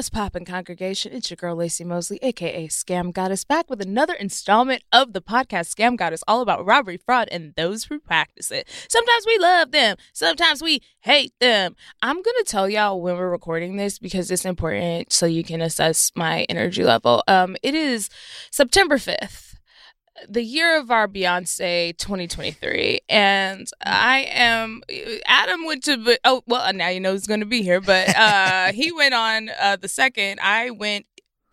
What's poppin', congregation? It's your girl Laci Mosley, aka Scam Goddess, back with another installment of the podcast Scam Goddess, all about robbery, fraud, and those who practice it. Sometimes we love them, sometimes we hate them. I'm gonna tell y'all when we're recording this because it's important so you can assess my energy level. Um, it is September 5th the year of our Beyonce 2023, and I am Adam went to oh well now you know he's going to be here, but uh, he went on uh, the second. I went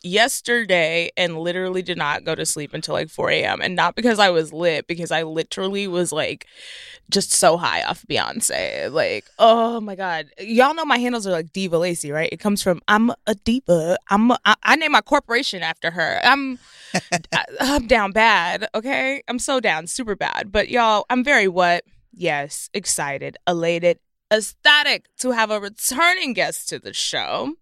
yesterday and literally did not go to sleep until like 4 a.m. and not because I was lit, because I literally was like just so high off Beyonce. Like, oh my god, y'all know my handles are like Diva Laci, right? It comes from I'm a diva. I'm a, I, I name my corporation after her. I'm I, I'm down bad. Okay, I'm so down, super bad. But y'all, I'm very what? Yes, excited, elated, ecstatic to have a returning guest to the show.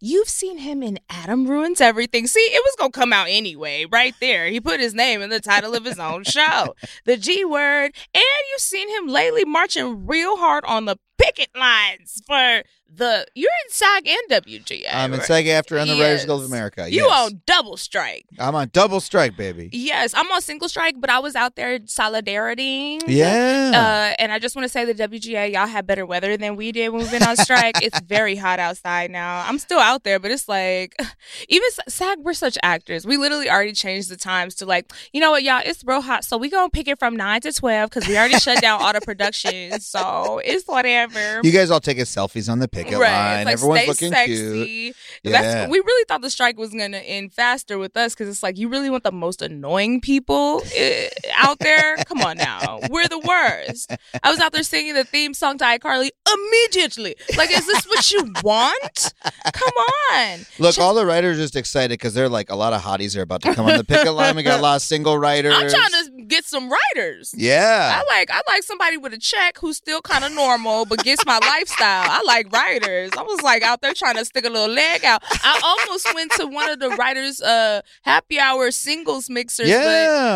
You've seen him in Adam Ruins Everything. See, it was going to come out anyway, right there. He put his name in the title of his own show, The G Word. And you've seen him lately marching real hard on the picket lines for the. You're in SAG and WGA. I'm in right? SAG-AFTRA and the Writers Yes. Guild of America. You on double strike. I'm on double strike, baby. Yes, I'm on single strike, but I was out there solidarity. Yeah. Uh, and I just want to say the WGA, y'all had better weather than we did when we've been on strike. it's very hot outside now. I'm still out there, but it's like, even SAG, we're such actors. We literally already changed the times to like, you know what, y'all, it's real hot. So we going to pick it from 9 to 12 because we already shut down all the production. So it's whatever. you guys all taking selfies on the picket Right. line. Like Everyone's stay looking sexy. cute. That's we really thought the strike was gonna end faster with us because it's like you really want the most annoying people eh, out there. Come on now, we're the worst. I was out there singing the theme song to iCarly immediately. Like, is this what you want? Come on. Look, all the writers are just excited because they're like a lot of hotties are about to come on the picket line. We got a lot of single writers. I'm trying to get some writers. Yeah. I like I like somebody with a check who's still kind of normal but gets my lifestyle. I like writers. I was like out there trying to stick a little leg out. I almost went to one of the writers' uh happy hour singles mixers, Yeah.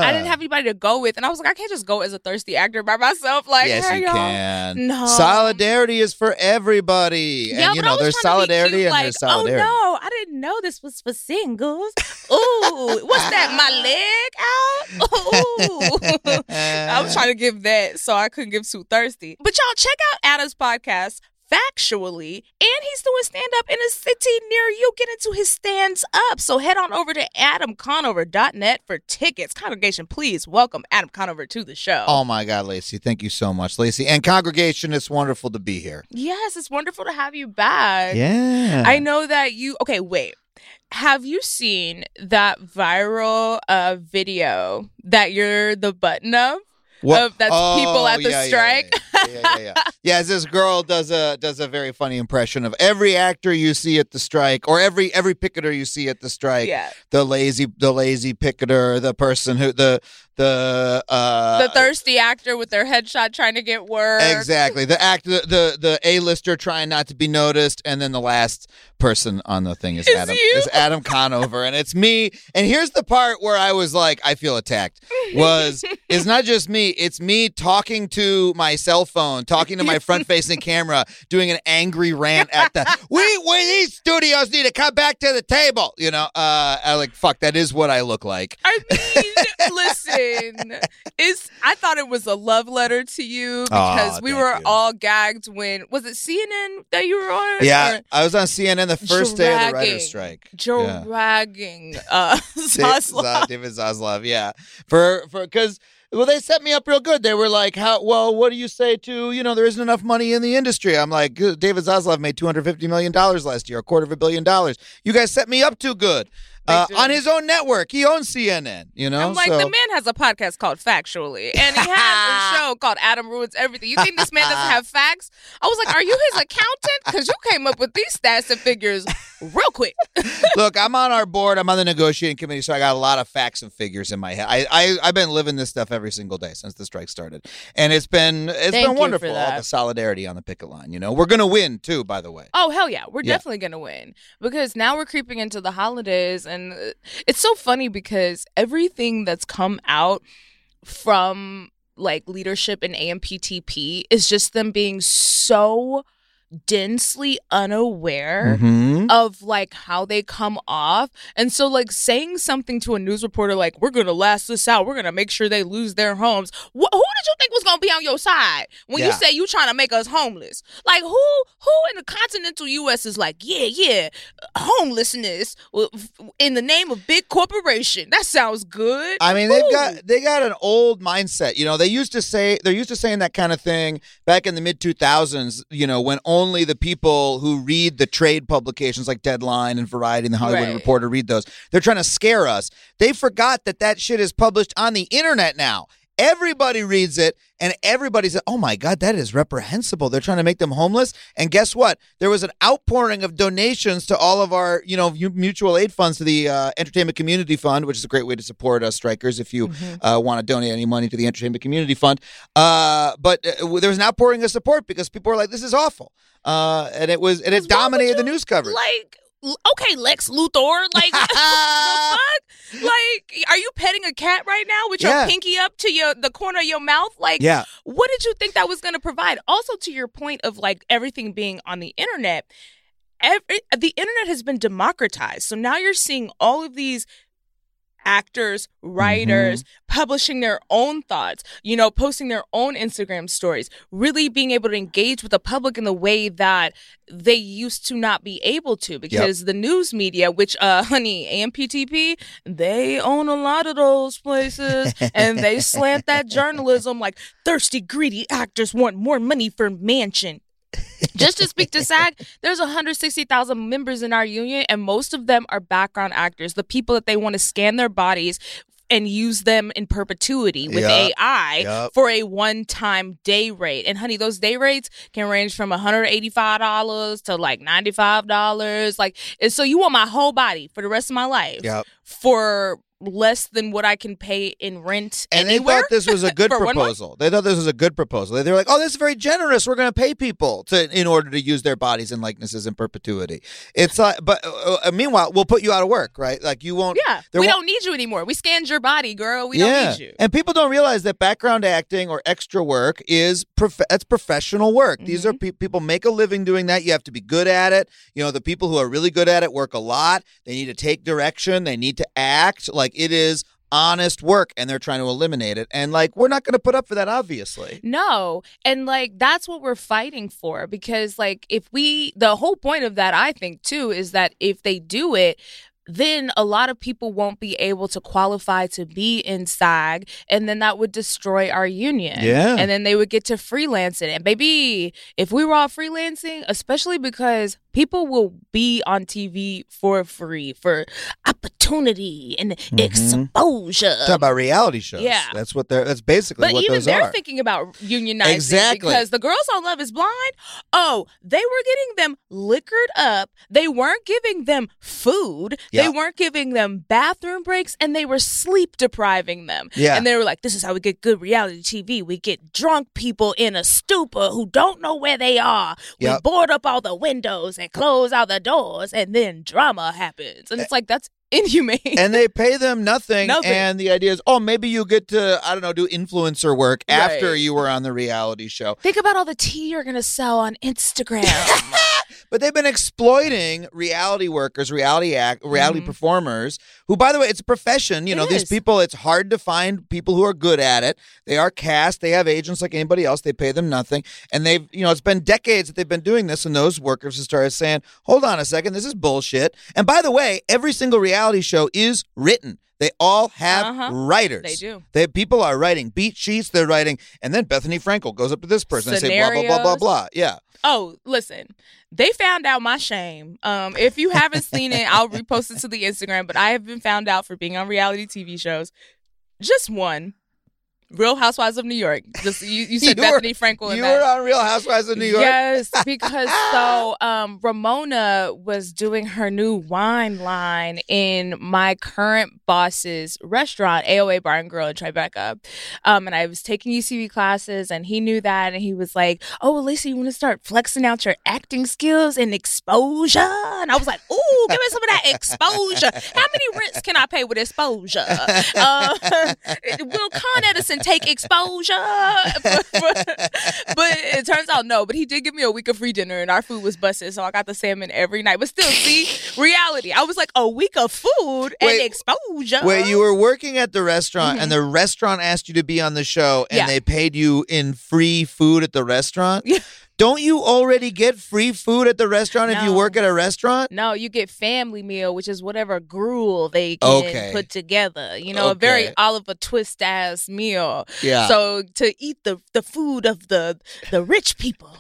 but I didn't have anybody to go with, and I was like, I can't just go as a thirsty actor by myself. Like, yes, hey, you y'all. can. No. Solidarity is for everybody. Yeah, and you but I know, was there's trying to be solidarity cute, and like, there's solidarity. Oh no, I didn't know this was for singles. Ooh, what's that? My leg out? Ooh. I was trying to give that, so I couldn't give too thirsty. But y'all check out Adam's podcast. Factually, and he's doing stand up in a city near you. Get into his stands up. So head on over to adamconover.net for tickets. Congregation, please welcome Adam Conover to the show. Oh my God, Laci. Thank you so much, Laci. And congregation, it's wonderful to be here. Yes, it's wonderful to have you back. Yeah. I know that you. Okay, wait. Have you seen that viral uh, video that you're the button of? What- Of that's Oh, people at the yeah, yeah, strike. Yeah. yeah, yeah, yeah. This girl does a does a very funny impression of every actor you see at the strike, or every every picketer you see at the strike. Yeah. The lazy the lazy picketer, the person who the the uh the thirsty actor with their headshot trying to get work. Exactly. The act the the, the A-lister trying not to be noticed and then the last person on the thing is, Is Adam you? is Adam Conover and it's me. And here's the part where I was like I feel attacked. Was it's not just me, it's me talking to my cell phone, talking to my front-facing camera, doing an angry rant at the we we these studios need to come back to the table, you know. Uh I like fuck that is what I look like. I mean, listen, it's. I thought it was a love letter to you because Aw, we were you. all gagged when was it CNN that you were on? Yeah, Or I was on CNN the first day of the Dragging. writer's strike. Yeah. dragging uh, Zaslav. David Zaslav, yeah. For for because well, they set me up real good. They were like, "How well? What do you say to you know there isn't enough money in the industry?" I'm like, David Zaslav made 250 million dollars last year, a quarter of a billion dollars. You guys set me up too good." Uh, on his own network, he owns CNN. You know, I'm like, so the man has a podcast called Factually, and he has a show called Adam Ruins Everything. You think this man doesn't have facts? I was like, are you his accountant? Because you came up with these stats and figures real quick. look, I'm on our board. I'm on the negotiating committee, so I got a lot of facts and figures in my head. I, I I've been living this stuff every single day since the strike started, and it's been it's Thank been wonderful. All the solidarity on the picket line. You know, we're gonna win too. By the way. Oh hell yeah, we're Yeah. definitely gonna win because now we're creeping into the holidays, and uh, it's so funny because everything that's come out from like leadership in AMPTP is just them being so densely unaware Mhm. of like how they come off. And so like saying something to a news reporter like we're going to last this out. We're going to make sure they lose their homes. Wh- who did you think was going to be on your side when you say you trying to make us homeless? Like who who in the continental US is like, "Yeah, yeah, homelessness in the name of big corporation." That sounds good. I mean, they've got they got an old mindset. You know, they used to say they're used to saying that kind of thing back in the mid two thousands. You know, when only the people who read the trade publications like Deadline and Variety and the Hollywood Right. Reporter read those. They're trying to scare us. They forgot that that shit is published on the internet now. Everybody reads it, and everybody says, "Oh my God, that is reprehensible." They're trying to make them homeless. And guess what? There was an outpouring of donations to all of our, you know, mutual aid funds to the uh, Entertainment Community Fund, which is a great way to support us strikers if you uh, want to donate any money to the Entertainment Community Fund. Uh, but uh, there was an outpouring of support because people were like, "This is awful," uh, and it was, and it dominated the news coverage. Like, okay, Lex Luthor. Like, the fuck? Like, are you petting a cat right now with your Yeah. pinky up to your the corner of your mouth? Like, yeah, what did you think that was going to provide? Also, to your point of like everything being on the internet, every, eh, the internet has been democratized. So now you're seeing all of these actors, writers publishing their own thoughts, you know, posting their own Instagram stories, really being able to engage with the public in the way that they used to not be able to because the news media, which uh honey, AMPTP, they own a lot of those places and they slant that journalism like thirsty greedy actors want more money for mansion just to speak to SAG, there's 160,000 members in our union, and most of them are background actors, the people that they want to scan their bodies and use them in perpetuity with Yup. AI Yup. for a one-time day rate. And honey, those day rates can range from $185 to like $95. Like, and so you want my whole body for the rest of my life Yep. for less than what I can pay in rent And anywhere. they thought this was a good For one month? proposal. They thought this was a good proposal. They were like, "Oh, this is very generous. We're going to pay people to in order to use their bodies and likenesses in perpetuity." It's like, but uh, uh, meanwhile, we'll put you out of work, right? Like you won't. yeah, we won't- don't need you anymore. We scanned your body, girl. We yeah. don't need you. And people don't realize that background acting or extra work is prof- that's professional work. These Mm-hmm. are pe- people make a living doing that. You have to be good at it. You know, the people who are really good at it work a lot. They need to take direction. They need to act like it is honest work and they're trying to eliminate it. And like we're not going to put up for that obviously. No. And like that's what we're fighting for because like if we the whole point of that I think too is that if they do it then a lot of people won't be able to qualify to be in SAG, and then that would destroy our union. Yeah. And then they would get to freelance it. And baby, if we were all freelancing, especially because people will be on TV for free for opportunity and mm-hmm. exposure. Talk about reality shows. Yeah. That's what they're, that's basically what those are. But even they're are. thinking about unionizing Exactly. because the girls on Love Is Blind, oh, they were getting them liquored up. They weren't giving them food. Yeah. They weren't giving them bathroom breaks, and they were sleep depriving them. Yeah. and they were like, "This is how we get good reality TV. We get drunk people in a stupor who don't know where they are. We Yep. board up all the windows and close all the doors, and then drama happens. And it's like that's inhumane. and they pay them nothing, Nothing. And the idea is, oh, maybe you get to, I don't know, do influencer work after Right. you were on the reality show. Think about all the tea you're gonna sell on Instagram. But they've been exploiting reality workers, reality act, reality Mhm. performers. Who, by the way, it's a profession. You It know, these people. It's hard to find people who are good at it. They are cast. They have agents like anybody else. They pay them nothing, and they've, you know, it's been decades that they've been doing this. And those workers have started saying, "Hold on a second, this is bullshit." And by the way, every single reality show is written. They all have Uh-huh. writers. They do. They people are writing beat sheets. They're writing, and then Bethenny Frankel goes up to this person and say blah blah blah blah blah. Yeah. Oh, listen. They found out my shame. Um, if you haven't seen it, I'll repost it to the Instagram. But I have been found out for being on reality TV shows. Just one. Real Housewives of New York. Just you, you said You were- Bethenny Frankel You that. were on Real Housewives of New York. Yes, because so um, Ramona was doing her new wine line in my current boss's restaurant, AOA Bar and Grill in Tribeca. Um, and I was taking UCB classes, and he knew that, and he was like, "Oh, Lisa, you want to start flexing out your acting skills and exposure?" And I was like, "Ooh, give me some of that exposure. How many rents can I pay with exposure?" Uh, will Con Edison take exposure? but, but it turns out no. But he did give me a week of free dinner, and our food was busted, so I got the salmon every night. But still, see, reality. I was like a week of food and Wait, exposure. Wait, you were working at the restaurant, and the restaurant asked you to be on the show, and Mm-hmm. Yeah. they paid you in free food at the restaurant. Yeah. Don't you already get free food at the restaurant if you work at a restaurant? No, you get family meal, which is whatever gruel they can Okay. put together. You know, a very Okay. Oliver Twist ass meal. Yeah. So to eat the the food of the the rich people.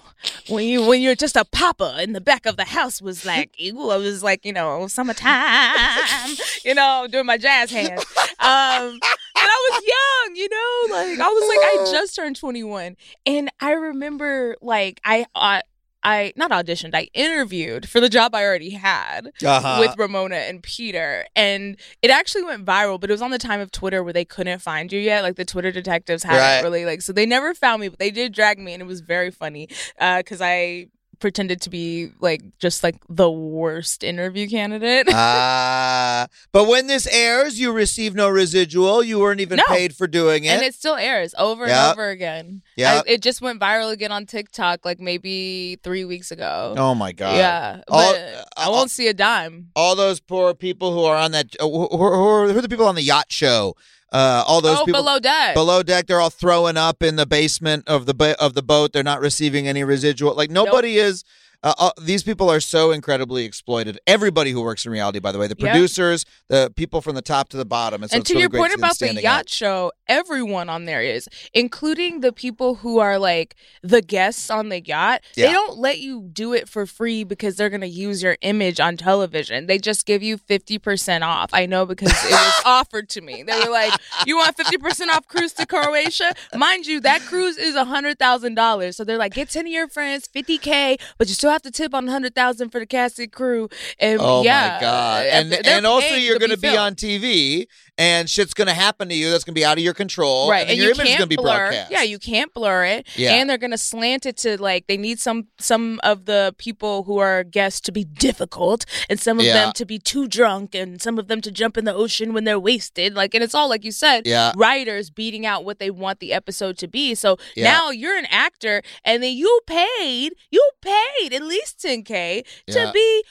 When you when you're just a papa in the back of the house was like, ew, I was like, you know, summertime, you know, doing my jazz hands. Um, and I was young, you know, like I was like, I just turned 21, and I remember like I. I I not auditioned, I interviewed for the job I already had Uh-huh. with Ramona and Peter. And it actually went viral, but it was on the time of Twitter where they couldn't find you yet. Like the Twitter detectives hadn't Right. really like so they never found me, but they did drag me and it was very funny. Uh because I pretended to be like just like the worst interview candidate. Ah, but when this airs, you receive no residual. You weren't even No. paid for doing it. and it still airs over Yep. and over again. Yeah, it just went viral again on TikTok like maybe three weeks ago. oh my god! yeah. But All- I won't see a dime. all those poor people who are on that. Uh, who, who, who are, who are the people on the yacht show? Uh, all those oh, people below deck. below deck. They're all throwing up in the basement of the ba- of the boat. They're not receiving any residual. Like nobody is. Uh, uh, these people are so incredibly exploited. Everybody who works in reality, by the way, the Yep. producers, the people from the top to the bottom. And, so and to really your point about the yacht up. show, everyone on there is, including the people who are like the guests on the yacht. Yeah. They don't let you do it for free because they're going to use your image on television. They just give you 50% off. I know because it was offered to me. They were like, You want 50% off cruise to Croatia? Mind you, that cruise is $100,000. So they're like, Get 10 of your friends, 50K, but you still have to tip on 100000 for the cast and crew. And Oh yeah, my god! uh, And and also you're going to be filmed. on TV, and shit's going to happen to you that's going to be out of your control, right And, and, your you image is to be blur broadcast. yeah you can't blur it Yeah. and they're gonna slant it to like they need some some of the people who are guests to be difficult and some of Yeah. them to be too drunk and some of them to jump in the ocean when they're wasted like and it's all like you said Yeah. writers beating out what they want the episode to be so Yeah. now you're an actor and then you paid you paid at least 10k Yeah. to be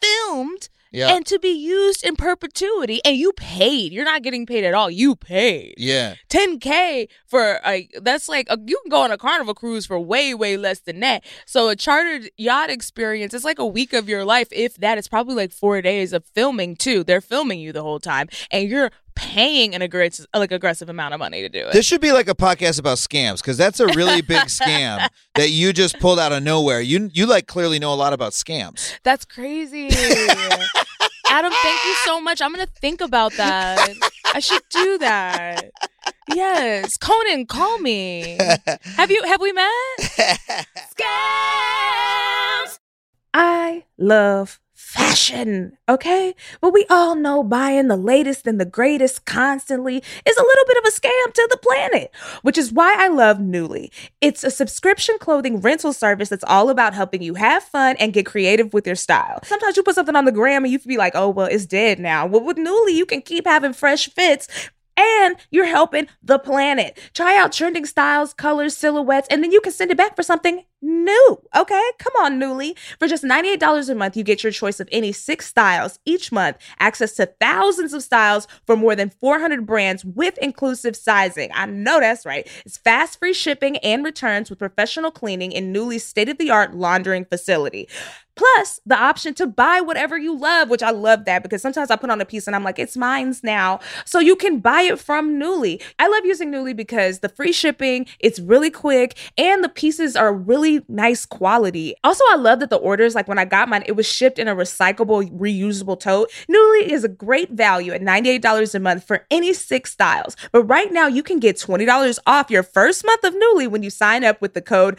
filmed Yeah. and to be used in perpetuity. And you paid. You're not getting paid at all. You paid. Yeah. 10k for a that's like a, you can go on a carnival cruise for way way less than that so a chartered yacht experience is like a week of your life if that it's probably like four days of filming too they're filming you the whole time and you're paying an aggressive like aggressive amount of money to do it. This should be like a podcast about scams because that's a really big scam that you just pulled out of nowhere. You you like clearly know a lot about scams. that's crazy. Adam thank you so much. I'm gonna think about that. I should do that. Yes. Conan call me. Have you have we met? Scams! I love fashion, okay? But we all know buying the latest and the greatest constantly is a little bit of a scam to the planet, which is why I love Nuuly. It's a subscription clothing rental service that's all about helping you have fun and get creative with your style. Sometimes you put something on the gram and you can be like, oh, well, it's dead now. Well, with Nuuly, you can keep having fresh fits and you're helping the planet. Try out trending styles, colors, silhouettes, and then you can send it back for something new. Okay? Come on, Nuuly. For just $98 a month, you get your choice of any six styles each month, access to thousands of styles for more than 400 brands with inclusive sizing. I know that's right. It's fast, free shipping and returns with professional cleaning in Nuuly's state of the art laundering facility. Plus, the option to buy whatever you love, which I love that because sometimes I put on a piece and I'm like, it's mine's now. So you can buy it from Nuuly. I love using Nuuly because the free shipping, it's really quick, and the pieces are really nice quality. Also, I love that the orders, like when I got mine, it was shipped in a recyclable, reusable tote. Nuuly is a great value at $98 a month for any six styles. But right now, you can get $20 off your first month of Nuuly when you sign up with the code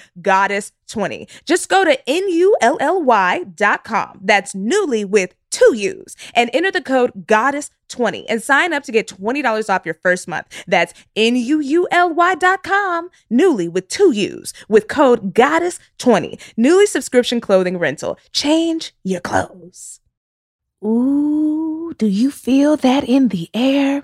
GODDESS20. Just go to N-U-L-L-Y.com. That's Nuuly with two U's and enter the code GODDESS20 and sign up to get $20 off your first month. That's N-U-U-L-Y.com. Nuuly with two U's with code GODDESS20. Nuuly subscription clothing rental. Change your clothes. Ooh, do you feel that in the air?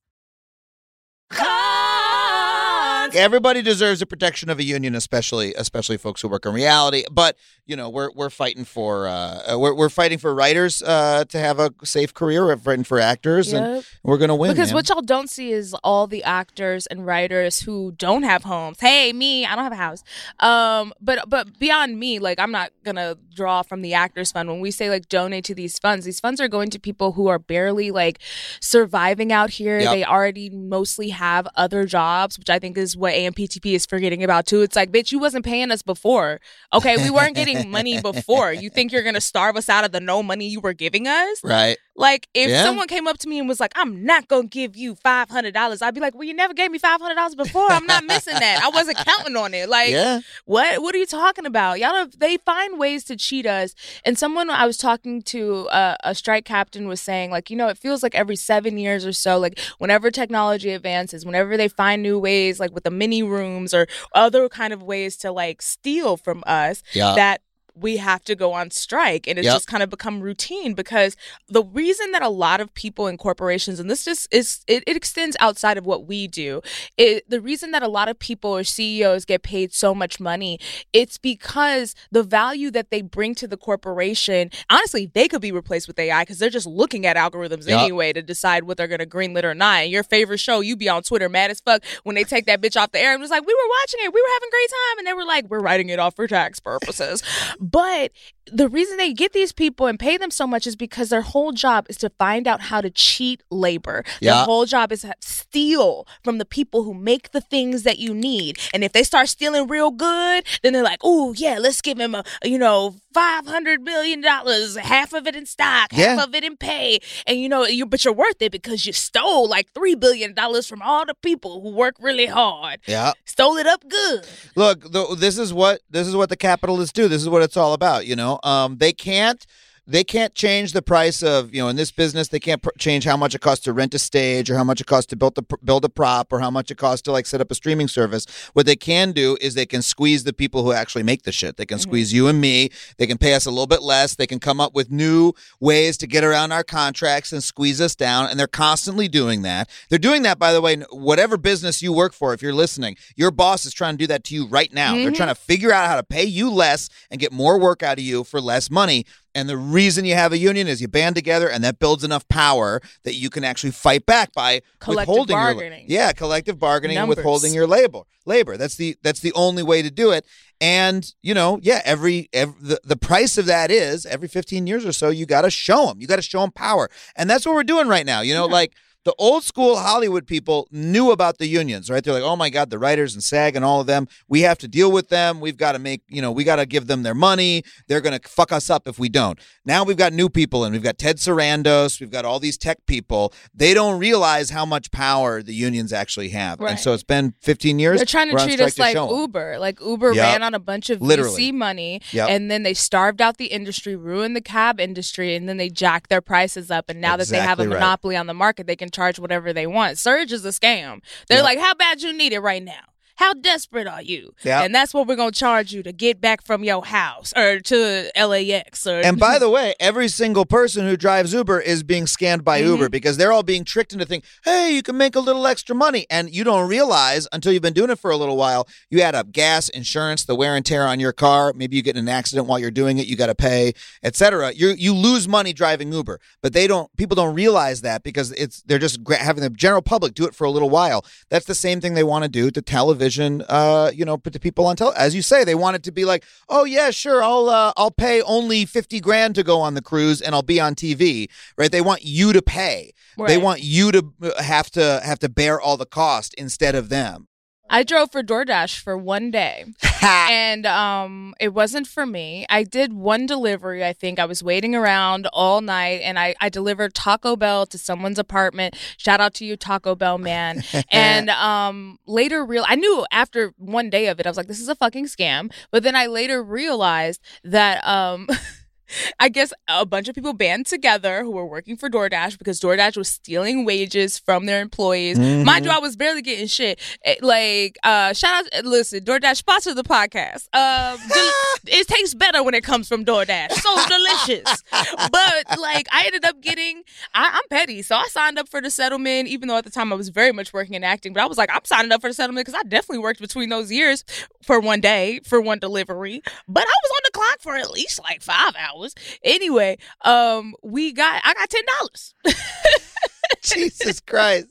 Come! Everybody deserves the protection of a union, especially especially folks who work in reality. But you know, we're we're fighting for uh, we're we're fighting for writers uh, to have a safe career. We're fighting for actors, and we're gonna win. Because man. what y'all don't see is all the actors and writers who don't have homes. Hey, me, I don't have a house. Um, but but beyond me, like I'm not gonna draw from the actors fund. When we say like donate to these funds, these funds are going to people who are barely like surviving out here. Yep. They already mostly have other jobs, which I think is what AMPTP is forgetting about too. It's like, bitch, you wasn't paying us before. Okay, we weren't getting money before. You think you're gonna starve us out of the no money you were giving us? right? Like if Yeah. someone came up to me and was like, "I'm not gonna give you five hundred dollars," I'd be like, "Well, you never gave me five hundred dollars before. I'm not missing that. I wasn't counting on it. Like, yeah, what? What are you talking about? Y'all, they find ways to cheat us." And someone I was talking to, uh, a strike captain, was saying, like, you know, it feels like every seven years or so, like whenever technology advances, whenever they find new ways, like with the mini rooms or other kind of ways to like steal from us, yeah. that we have to go on strike and it's Yep. just kind of become routine because the reason that a lot of people in corporations and this just is it, it extends outside of what we do it, the reason that a lot of people or ceos get paid so much money it's because the value that they bring to the corporation honestly they could be replaced with ai because they're just looking at algorithms Yep. anyway to decide what they're going to greenlit or not and your favorite show you be on twitter mad as fuck when they take that bitch off the air and was like we were watching it we were having a great time and they were like we're writing it off for tax purposes but the reason they get these people and pay them so much is because their whole job is to find out how to cheat labor. Yeah. Their whole job is to steal from the people who make the things that you need. And if they start stealing real good, then they're like, "Oh yeah, let's give him a you know five hundred million dollars, half of it in stock, half Yeah. of it in pay." And you know, you but you're worth it because you stole like three billion dollars from all the people who work really hard. Yeah. Stole it up good. Look, th- this is what this is what the capitalists do. This is what it's all about. You know, um, they can't they can't change the price of you know in this business they can't pr- change how much it costs to rent a stage or how much it costs to build the pr- build a prop or how much it costs to like set up a streaming service. What they can do is they can squeeze the people who actually make the shit. They can mm-hmm. squeeze you and me. They can pay us a little bit less. They can come up with new ways to get around our contracts and squeeze us down. And they're constantly doing that. They're doing that, by the way, whatever business you work for, if you're listening, your boss is trying to do that to you right now. They're mm-hmm. trying to figure out how to pay you less and get more work out of you for less money. And the reason you have a union is you band together, and that builds enough power that you can actually fight back by Collective withholding your yeah, collective bargaining Numbers. and withholding your labor. Labor. That's the that's the only way to do it. And you know, yeah, every, every the, the price of that is every 15 years or so, you got to show them. You got to show them power, and that's what we're doing right now. You know, like the old school Hollywood people knew about the unions, right? They're like, oh my God, the writers and SAG and all of them, we have to deal with them. We've got to make, you know, we got to give them their money. They're going to fuck us up if we don't. Now we've got new people and we've got Ted Sarandos, we've got all these tech people. They don't realize how much power the unions actually have. Right. And so it's been 15 years. They're trying to treat us like. Uber. Like Uber Yep. ran on a bunch of Literally. VC money, Yep. and then they starved out the industry, ruined the cab industry, and then they jacked their prices up. And now that they have a Exactly right. monopoly on the market, they can charge whatever they want. Surge is a scam. They're Yep. like, "How bad you need it right now?" How desperate are you? Yep. And that's what we're gonna charge you to get back from your house or to LAX or And by the way, every single person who drives Uber is being scanned by Mm-hmm. Uber because they're all being tricked into thinking, hey, you can make a little extra money. And you don't realize until you've been doing it for a little while, you add up gas, insurance, the wear and tear on your car. Maybe you get in an accident while you're doing it, you got to pay, etc. You you lose money driving Uber, but they don't. People don't realize that because it's they're just having the general public do it for a little while. That's the same thing they want to do to television. Uh, you know, put the people on tele. As you say, they want it to be like, oh yeah, sure, I'll uh, I'll pay only fifty grand to go on the cruise and I'll be on TV. Right? They want you to pay. They want you to uh, have to have to bear all the cost instead of them. I drove for DoorDash for one day. and um it wasn't for me. I did one delivery, I think. I was waiting around all night and I, I delivered Taco Bell to someone's apartment. Shout out to you, Taco Bell man. and um later real I knew after one day of it, I was like, this is a fucking scam. But then I later realized that um I guess a bunch of people band together who were working for DoorDash because DoorDash was stealing wages from their employees. Mind you, I was barely getting shit. Eh, Like, uh, shout out, eh, listen, DoorDash sponsor the podcast. Um, del- it tastes better when it comes from DoorDash. So delicious. But like, I ended up getting. I, I'm petty, so I signed up for the settlement. Even though at the time I was very much working in acting, but I was like, I'm signing up for the settlement because I definitely worked between those years for one day for one delivery. But I was on the clock for at least like five hours. Anyway, um, we got I got ten dollars. Jesus Christ.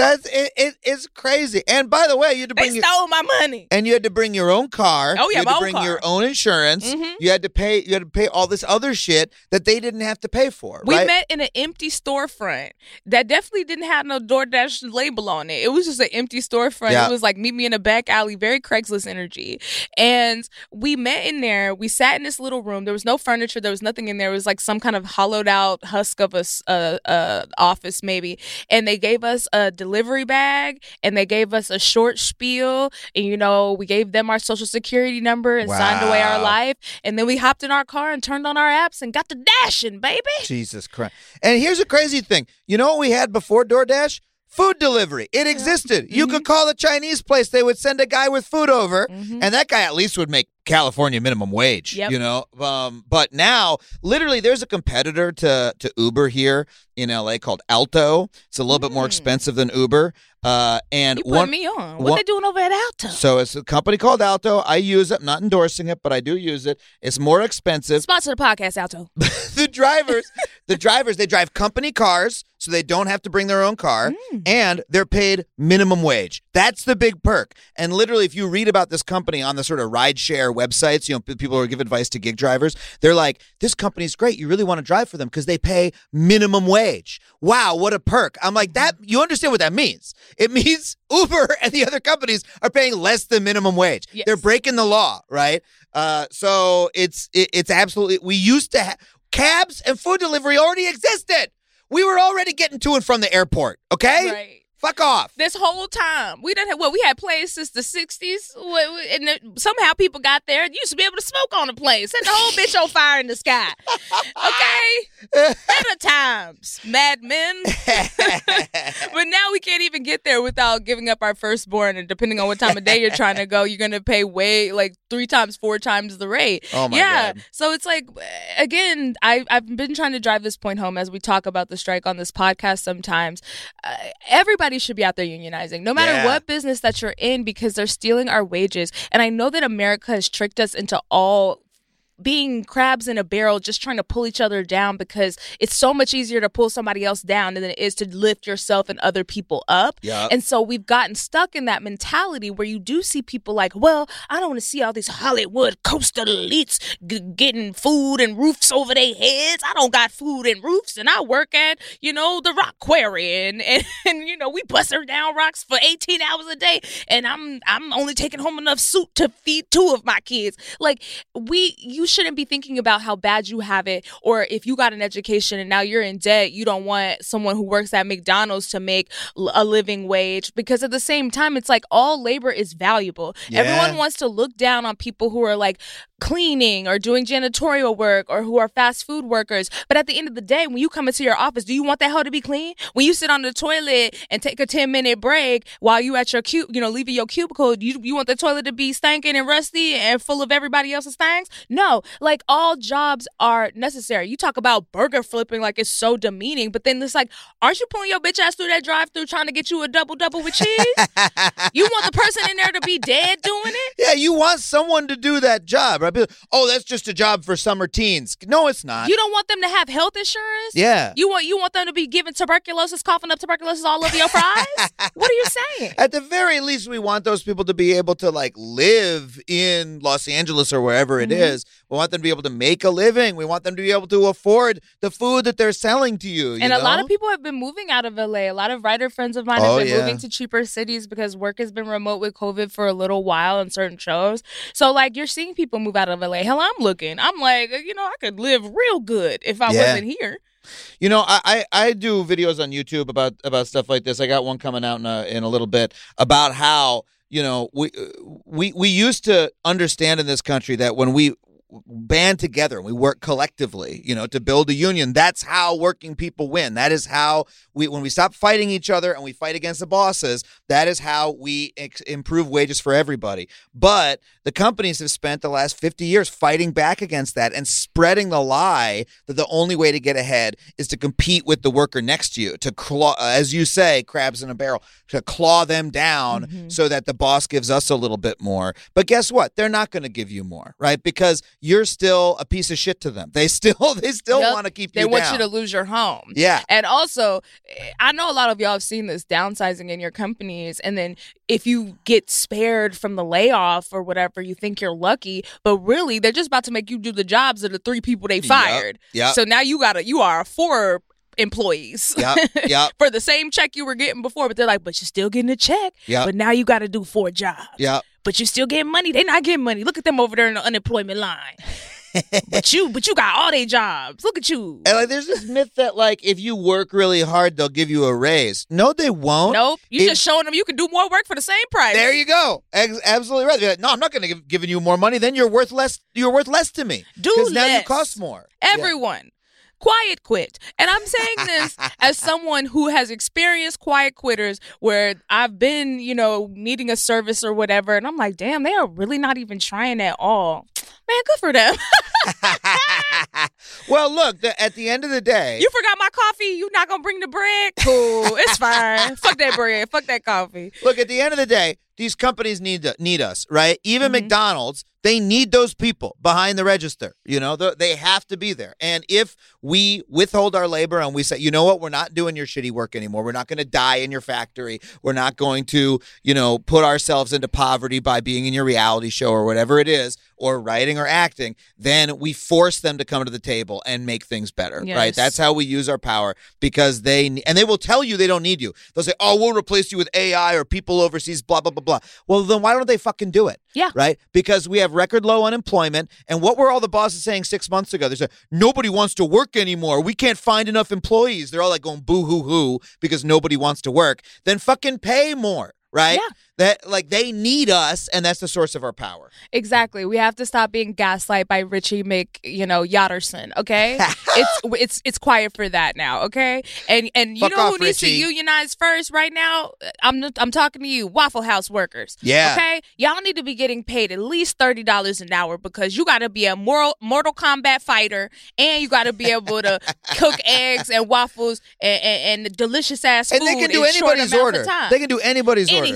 That's it, it. It's crazy. And by the way, you had to They bring your, stole my money. and you had to bring your own car. Oh, yeah, you had my to bring car. your own insurance. Mhm. You had to pay. You had to pay all this other shit that they didn't have to pay for. We right? met in an empty storefront that definitely didn't have no DoorDash label on it. It was just an empty storefront. Yeah. It was like meet me in a back alley, very Craigslist energy. And we met in there. We sat in this little room. There was no furniture. There was nothing in there. It was like some kind of hollowed out husk of a uh, uh, office maybe. And they gave us a delivery bag and they gave us a short spiel. And you know, we gave them our social security number and signed away our life. And then we hopped in our car and turned on our apps and got to dashing, baby. Jesus Christ. And here's a crazy thing. You know what we had before DoorDash? Food delivery. It existed. You Mm-hmm. could call a Chinese place. They would send a guy with food over, and that guy at least would make California minimum wage, Yep. you know. Um, but now, literally, there's a competitor to to Uber here in LA called Alto. It's a little bit more expensive than Uber. Uh, and Mm. You put one, me on. What one- they doing over at Alto? so it's a company called Alto. I use it, I'm not endorsing it, but I do use it. It's more expensive. Sponsor the podcast, Alto. the drivers, the drivers, they drive company cars, so they don't have to bring their own car, Mm. and they're paid minimum wage. That's the big perk. And literally, if you read about this company on the sort of ride websites, you know, people who give advice to gig drivers, they're like, "This company's great. You really want to drive for them because they pay minimum wage." Wow, what a perk! I'm like that. You understand what that means? It means Uber and the other companies are paying less than minimum wage. Yes. They're breaking the law, right? Uh, so it's it, it's absolutely. We used to have cabs and food delivery already existed. We were already getting to and from the airport. Okay, Right. Fuck off. This whole time, we done had well, we had planes since the '60s, What- what- and then somehow people got there. You used to be able to smoke on a plane, set the whole bitch on fire in the sky. Okay, better times, madmen. but now we can't even get there without giving up our firstborn. And depending on what time of day you're trying to go, you're gonna pay way like three times, four times the rate. Oh my yeah. God. So it's like again, I I've been trying to drive this point home as we talk about the strike on this podcast. Sometimes uh, everybody should be out there unionizing, no matter Yeah. what business that you're in, because they're stealing our wages. And I know that America has tricked us into all being crabs in a barrel just trying to pull each other down because it's so much easier to pull somebody else down than it is to lift yourself and other people up. Yup. And so we've gotten stuck in that mentality where you do see people like, well, I don't want to see all these Hollywood coastal elites g- getting food and roofs over their heads. I don't got food and roofs, and I work at, you know, the rock quarry, and, and, and you know, we buster down rocks for 18 hours a day, and I'm I'm only taking home enough soup to feed two of my kids. Like we, you shouldn't be thinking about how bad you have it, or if you got an education and now you're in debt, you don't want someone who works at McDonald's to make a living wage because at the same time, it's like all labor is valuable. Yeah. Everyone wants to look down on people who are like cleaning or doing janitorial work or who are fast food workers. But at the end of the day, when you come into your office, do you want that hell to be clean? When you sit on the toilet and take a 10 minute break while you at your cube, you know, leaving your cubicle, you, you want the toilet to be stinking and rusty and full of everybody else's things? No, like all jobs are necessary. You talk about burger flipping like it's so demeaning, but then it's like, aren't you pulling your bitch ass through that drive through trying to get you a double double with cheese? you want the person in there to be dead doing it? Yeah, you want someone to do that job, right? People, Oh, that's just a job for summer teens. No, it's not. You don't want them to have health insurance? yeah. You want you want them to be given tuberculosis, coughing up tuberculosis all over your fries? what are you saying? At the very least, we want those people to be able to like live in Los Angeles or wherever it Mhm. is. We want them to be able to make a living. We want them to be able to afford the food that they're selling to you. you And a lot of people have been moving out of LA. A lot of writer friends of mine Oh, have been yeah. moving to cheaper cities because work has been remote with COVID for a little while on certain shows. So like you're seeing people move out of LA. Hell, I'm looking. I'm like, you know, I could live real good if I Yeah. wasn't here. You know, I, I I do videos on YouTube about about stuff like this. I got one coming out in a, in a little bit about how you know we we we used to understand in this country that when we band together and we work collectively, you know, to build a union, that's how working people win. That is how we when we stop fighting each other and we fight against the bosses, that is how we ex- improve wages for everybody. But the companies have spent the last 50 years fighting back against that and spreading the lie that the only way to get ahead is to compete with the worker next to you, to claw, as you say, crabs in a barrel, to claw them down mm-hmm. so that the boss gives us a little bit more. But guess what? They're not going to give you more, right? Because you're still a piece of shit to them. They still, they still Yep. want to keep They you They want down. you to lose your home. yeah. And also, I know a lot of y'all have seen this downsizing in your companies. And then if you get spared from the layoff or whatever, you think you're lucky. But really, they're just about to make you do the jobs of the three people they fired. Yep. So now you got to, you are a four employees. Yep. Yep. For the same check you were getting before, but they're like, but you're still getting a check. Yep. But now you got to do four jobs. Yep. But you're still getting money. They not getting money. Look at them over there in the unemployment line. but you, but you got all their jobs. Look at you. And like, there's this myth that like if you work really hard, they'll give you a raise. No, they won't. Nope. You It- just showing them you can do more work for the same price. There you go. Ex- absolutely right. Like, no, I'm not going to give giving you more money. Then you're worth less. You're worth less to me. Do because now you cost more. Everyone. Quiet quit. And I'm saying this as someone who has experienced quiet quitters where I've been, you know, needing a service or whatever. And I'm like, damn, they are really not even trying at all. Man, good for them. well, look, the, at the end of the day, you forgot my coffee. You're not gonna bring the bread? Cool, it's fine. Fuck that bread. Fuck that coffee. look at the end of the day, these companies need to, need us, right? Even Mhm. McDonald's, they need those people behind the register. You know, They- they have to be there. And if we withhold our labor and we say, you know what, we're not doing your shitty work anymore. We're not going to die in your factory. We're not going to, you know, put ourselves into poverty by being in your reality show or whatever it is, or writing or acting. Then we force them to come to the table and make things better, right? That's how we use our power because they and they will tell you they don't need you. They'll say, "Oh, we'll replace you with AI or people overseas." Blah blah blah blah. Well, then why don't they fucking do it? Yeah. right. Because we have record low unemployment, and what were all the bosses saying six months ago? They said nobody wants to work anymore. We can't find enough employees. They're all like going boo hoo hoo because nobody wants to work. Then fucking pay more, right? Yeah. That like they need us, and that's the source of our power. Exactly. We have to stop being gaslight by Richie Mc, you know, Yatterson. Okay, it's it's it's quiet for that now. Okay, and and you Fuck know off, who needs to unionize first right now? Uh, I'm I'm talking to you, Waffle House workers. Yeah. Okay, y'all need to be getting paid at least thirty dollars an hour because you got to be a moral, Mortal Kombat fighter and you got to be able to cook eggs and waffles and, and, and delicious ass food And they can do anybody's order. They can do anybody's order.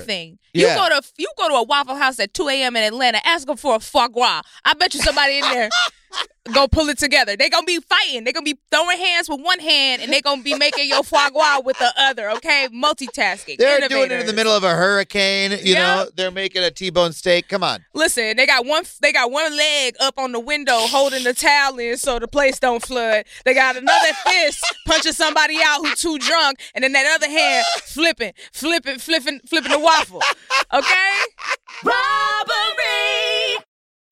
Yeah. You go to you go to a Waffle House at 2 a.m. in Atlanta, ask them for a foie gras. I bet you somebody in there go pull it together. They gonna be fighting. They gonna be throwing hands with one hand, and they gonna be making your foie gras with the other. Okay, multitasking. They're doing it in the middle of a hurricane. You Yeah. know, they're making a T-bone steak. Come on. Listen, they got one. They got one leg up on the window holding the towel in so the place don't flood. They got another fist punching somebody out who too drunk, and then that other hand flipping, flipping, flipping, flipping the waffle. Okay. Robbery.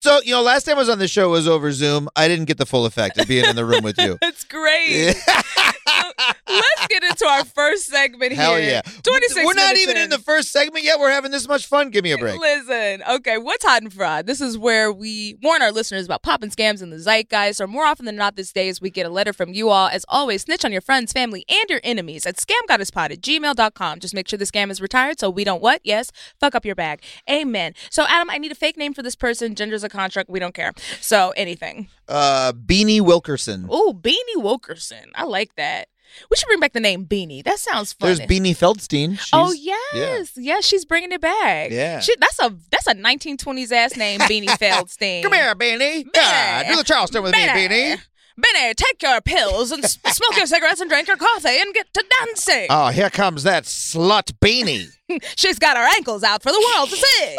So, you know, last time I was on the show was over Zoom. I didn't get the full effect of being in the room with you. That's great. So, let's get into our first segment here. Hell here. yeah. 26 We're not even in the first segment yet. We're having this much fun. Give me a break. Listen, okay, what's hot and fried? This is where we warn our listeners about popping scams in the zeitgeist, or more often than not these days, we get a letter from you all. As always, snitch on your friends, family, and your enemies at scamgoddesspod at gmail.com. Just make sure the scam is retired so we don't what? Yes, fuck up your bag. Amen. So, Adam, I need a fake name for this person. Gender's a contract. We don't care. So, anything. Uh, Beanie Wilkerson. Ooh, Beanie Wilkerson. I like that. We should bring back the name Beanie. That sounds fun. There's Beanie Feldstein. She's, Oh yes, yes, she's bringing it back. Yeah. she, that's a that's a 1920s ass name, Beanie Feldstein. Come here, Beanie. Yeah, do the Charleston with me, Beanie. Benny, take your pills and smoke your cigarettes and drink your coffee and get to dancing. Oh, here comes that slut Beanie. She's got her ankles out for the world to see.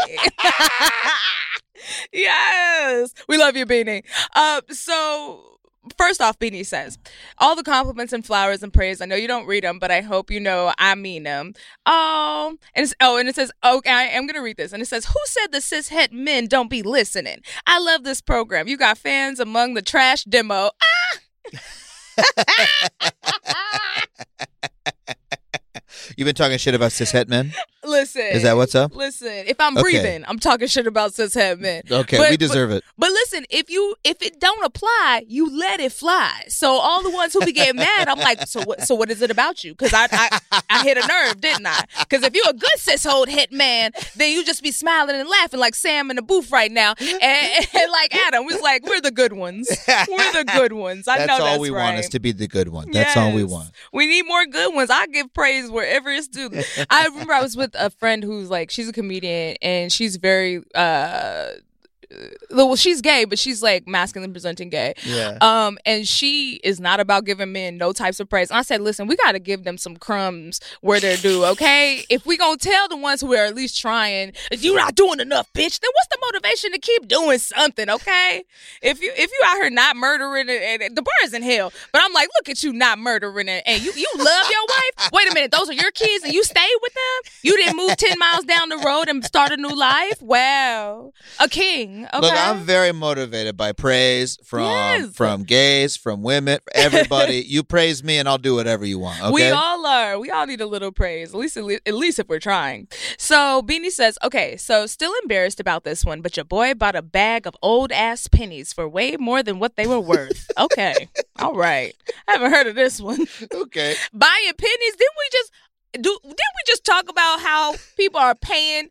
yes, we love you, Beanie. Uh, so. First off, Beanie says, all the compliments and flowers and praise. I know you don't read them, but I hope you know I mean them. Oh, and it's, oh, and it says, okay, I am gonna read this, and it says, who said the cis het men don't be listening? I love this program. You got fans among the trash demo. Ah! You've been talking shit about cishet men. listen. Is that what's up? Listen, if I'm Okay. breathing, I'm talking shit about cis het men. Okay, But- we deserve it. But listen, if you if it don't apply, you let it fly. So all the ones who be getting mad, I'm like, so what? So what is it about you? Because I, I I hit a nerve, didn't I? Because if you're a good cis hold hit man, then you just be smiling and laughing like Sam in the booth right now, and, and like Adam was like, we're the good ones. We're the good ones. I That's know all that's we right. want is to be the good one. That's all we want. We need more good ones. I give praise wherever I remember I was with a friend who's like, she's a comedian and she's very, uh, well, she's gay, but she's like masculine presenting gay. Yeah. Um, and she is not about giving men no types of praise. And I said, listen, we got to give them some crumbs where they're due, okay? If we gonna tell the ones who are at least trying, if you're not doing enough, bitch. Then what's the motivation to keep doing something, okay? If you if you out here not murdering and, and the bar is in hell, but I'm like, look at you not murdering it, and you you love your wife. Wait a minute, those are your kids, and you stayed with them. You didn't move ten miles down the road and start a new life. Wow, a king. Okay. Look, I'm very motivated by praise from Yes. from gays, from women, everybody. you praise me, and I'll do whatever you want. Okay. We all are. We all need a little praise, at least at least, at least if we're trying. So Beanie says, "Okay, so still embarrassed about this one, but your boy bought a bag of old ass pennies for way more than what they were worth." okay, all right. I haven't heard of this one. okay. Buying pennies? Didn't we just? Do, didn't we just talk about how people are paying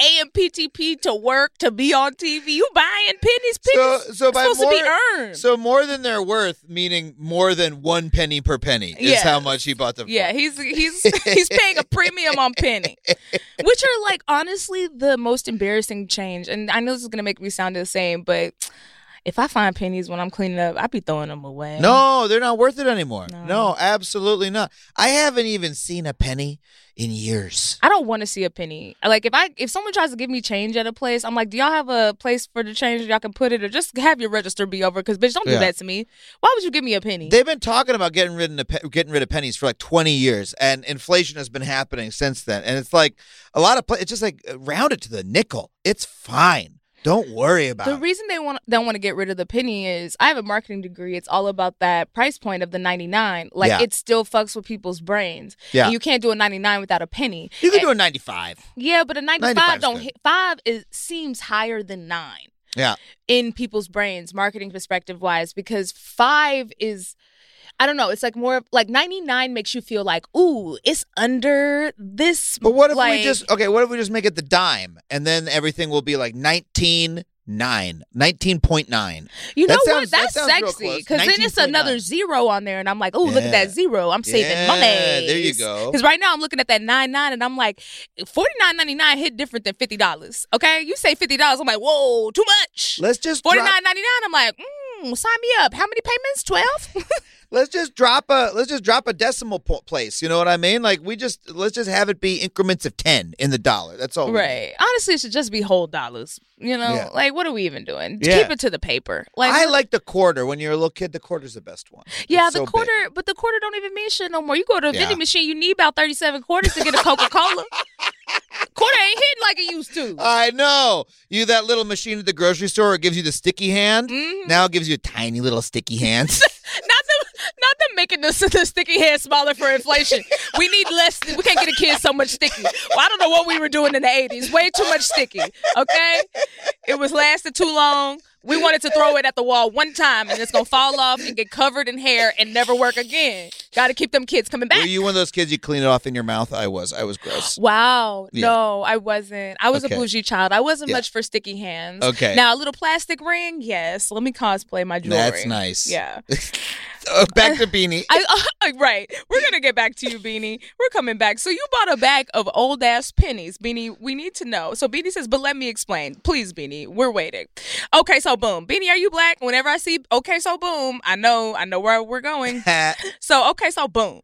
AMPTP to work to be on TV? You buying pennies? So, Pennies so by supposed more, to be earned. so more than they're worth, meaning more than one penny per penny, is Yes. how much he bought them. Yeah, for. he's he's he's paying a premium on penny, which are like honestly the most embarrassing change. And I know this is gonna make me sound the same, but if I find pennies when I'm cleaning up, I'd be throwing them away. No, they're not worth it anymore. No. No. absolutely not. I haven't even seen a penny in years. I don't want to see a penny. Like if I if someone tries to give me change at a place, I'm like, do y'all have a place for the change y'all can put it, or just have your register be over? Because bitch, don't do Yeah. that to me. Why would you give me a penny? They've been talking about getting rid of pe- getting rid of pennies for like 20 years, and inflation has been happening since then. And it's like a lot of pla- it's just like uh, round it to the nickel. It's fine. Don't worry about it. The it. reason they want don't want to get rid of the penny is I have a marketing degree. It's all about that price point of the 99. Like Yeah. it still fucks with people's brains. Yeah. And you can't do a 99 without a penny. you can And- do a 95. Yeah, but a 95 95 's don't good. hit 5 is seems higher than 9 Yeah. in people's brains marketing perspective wise because 5 is I don't know. It's like more of- like 99 makes you feel like, ooh, it's under this. But what if we just okay? What if we just make it the dime, and then everything will be like 19 nine, 19.9. You know That what? sounds- that That's real sexy because then it's another 19.9. zero on there, and I'm like, oh, look at that zero. I'm saving Yeah, money. there you go. Because right now I'm looking at that nine nine, and I'm like, forty nine ninety nine hit different than fifty dollars. Okay, you say fifty dollars, I'm like, whoa, too much. Let's just Forty drop- nine ninety nine, I'm like, mm, sign me up. How many payments? Twelve. let's just drop a let's just drop a decimal place. You know what I mean? Like we just let's just have it be increments of 10 in the dollar. That's all. Right. Honestly, it should just be whole dollars. You know, Yeah. like what are we even doing? Yeah. Keep it to the paper. Like I like the quarter. When you're a little kid, the quarter's the best one. Yeah, It's the so big. quarter, but the quarter don't even mean shit no more. You go to a Yeah. vending machine, you need about thirty seven quarters to get a Coca Cola. quarter ain't hitting like it used to. I know. You that little machine at the grocery store it gives you the sticky hand. Mhm. Now it gives you tiny little sticky hands. not not them making the, the sticky head smaller for inflation. We need less. We can't get a kid so much sticky. Well, I don't know what we were doing in the eighties. Way too much sticky. Okay, it was lasted too long. We wanted to throw it at the wall one time, and it's gonna fall off and get covered in hair and never work again. Got to keep them kids coming back. Were you one of those kids you clean it off in your mouth? I was. I was gross. Wow. Yeah. No, I wasn't. I was Okay. a bougie child. I wasn't Yeah. much for sticky hands. Okay. Now, a little plastic ring, yes. Let me cosplay my jewelry. That's nice. Yeah. Uh, back to Beanie. I, right. We're going to get back to you, Beanie. We're coming back. So, you bought a bag of old ass pennies. Beanie, we need to know. So, Beanie says, but let me explain. Please, Beanie, we're waiting. Okay, so boom. Beanie, are you black? Whenever I see, okay, so boom, I know, I know where we're going. So, okay, so boom.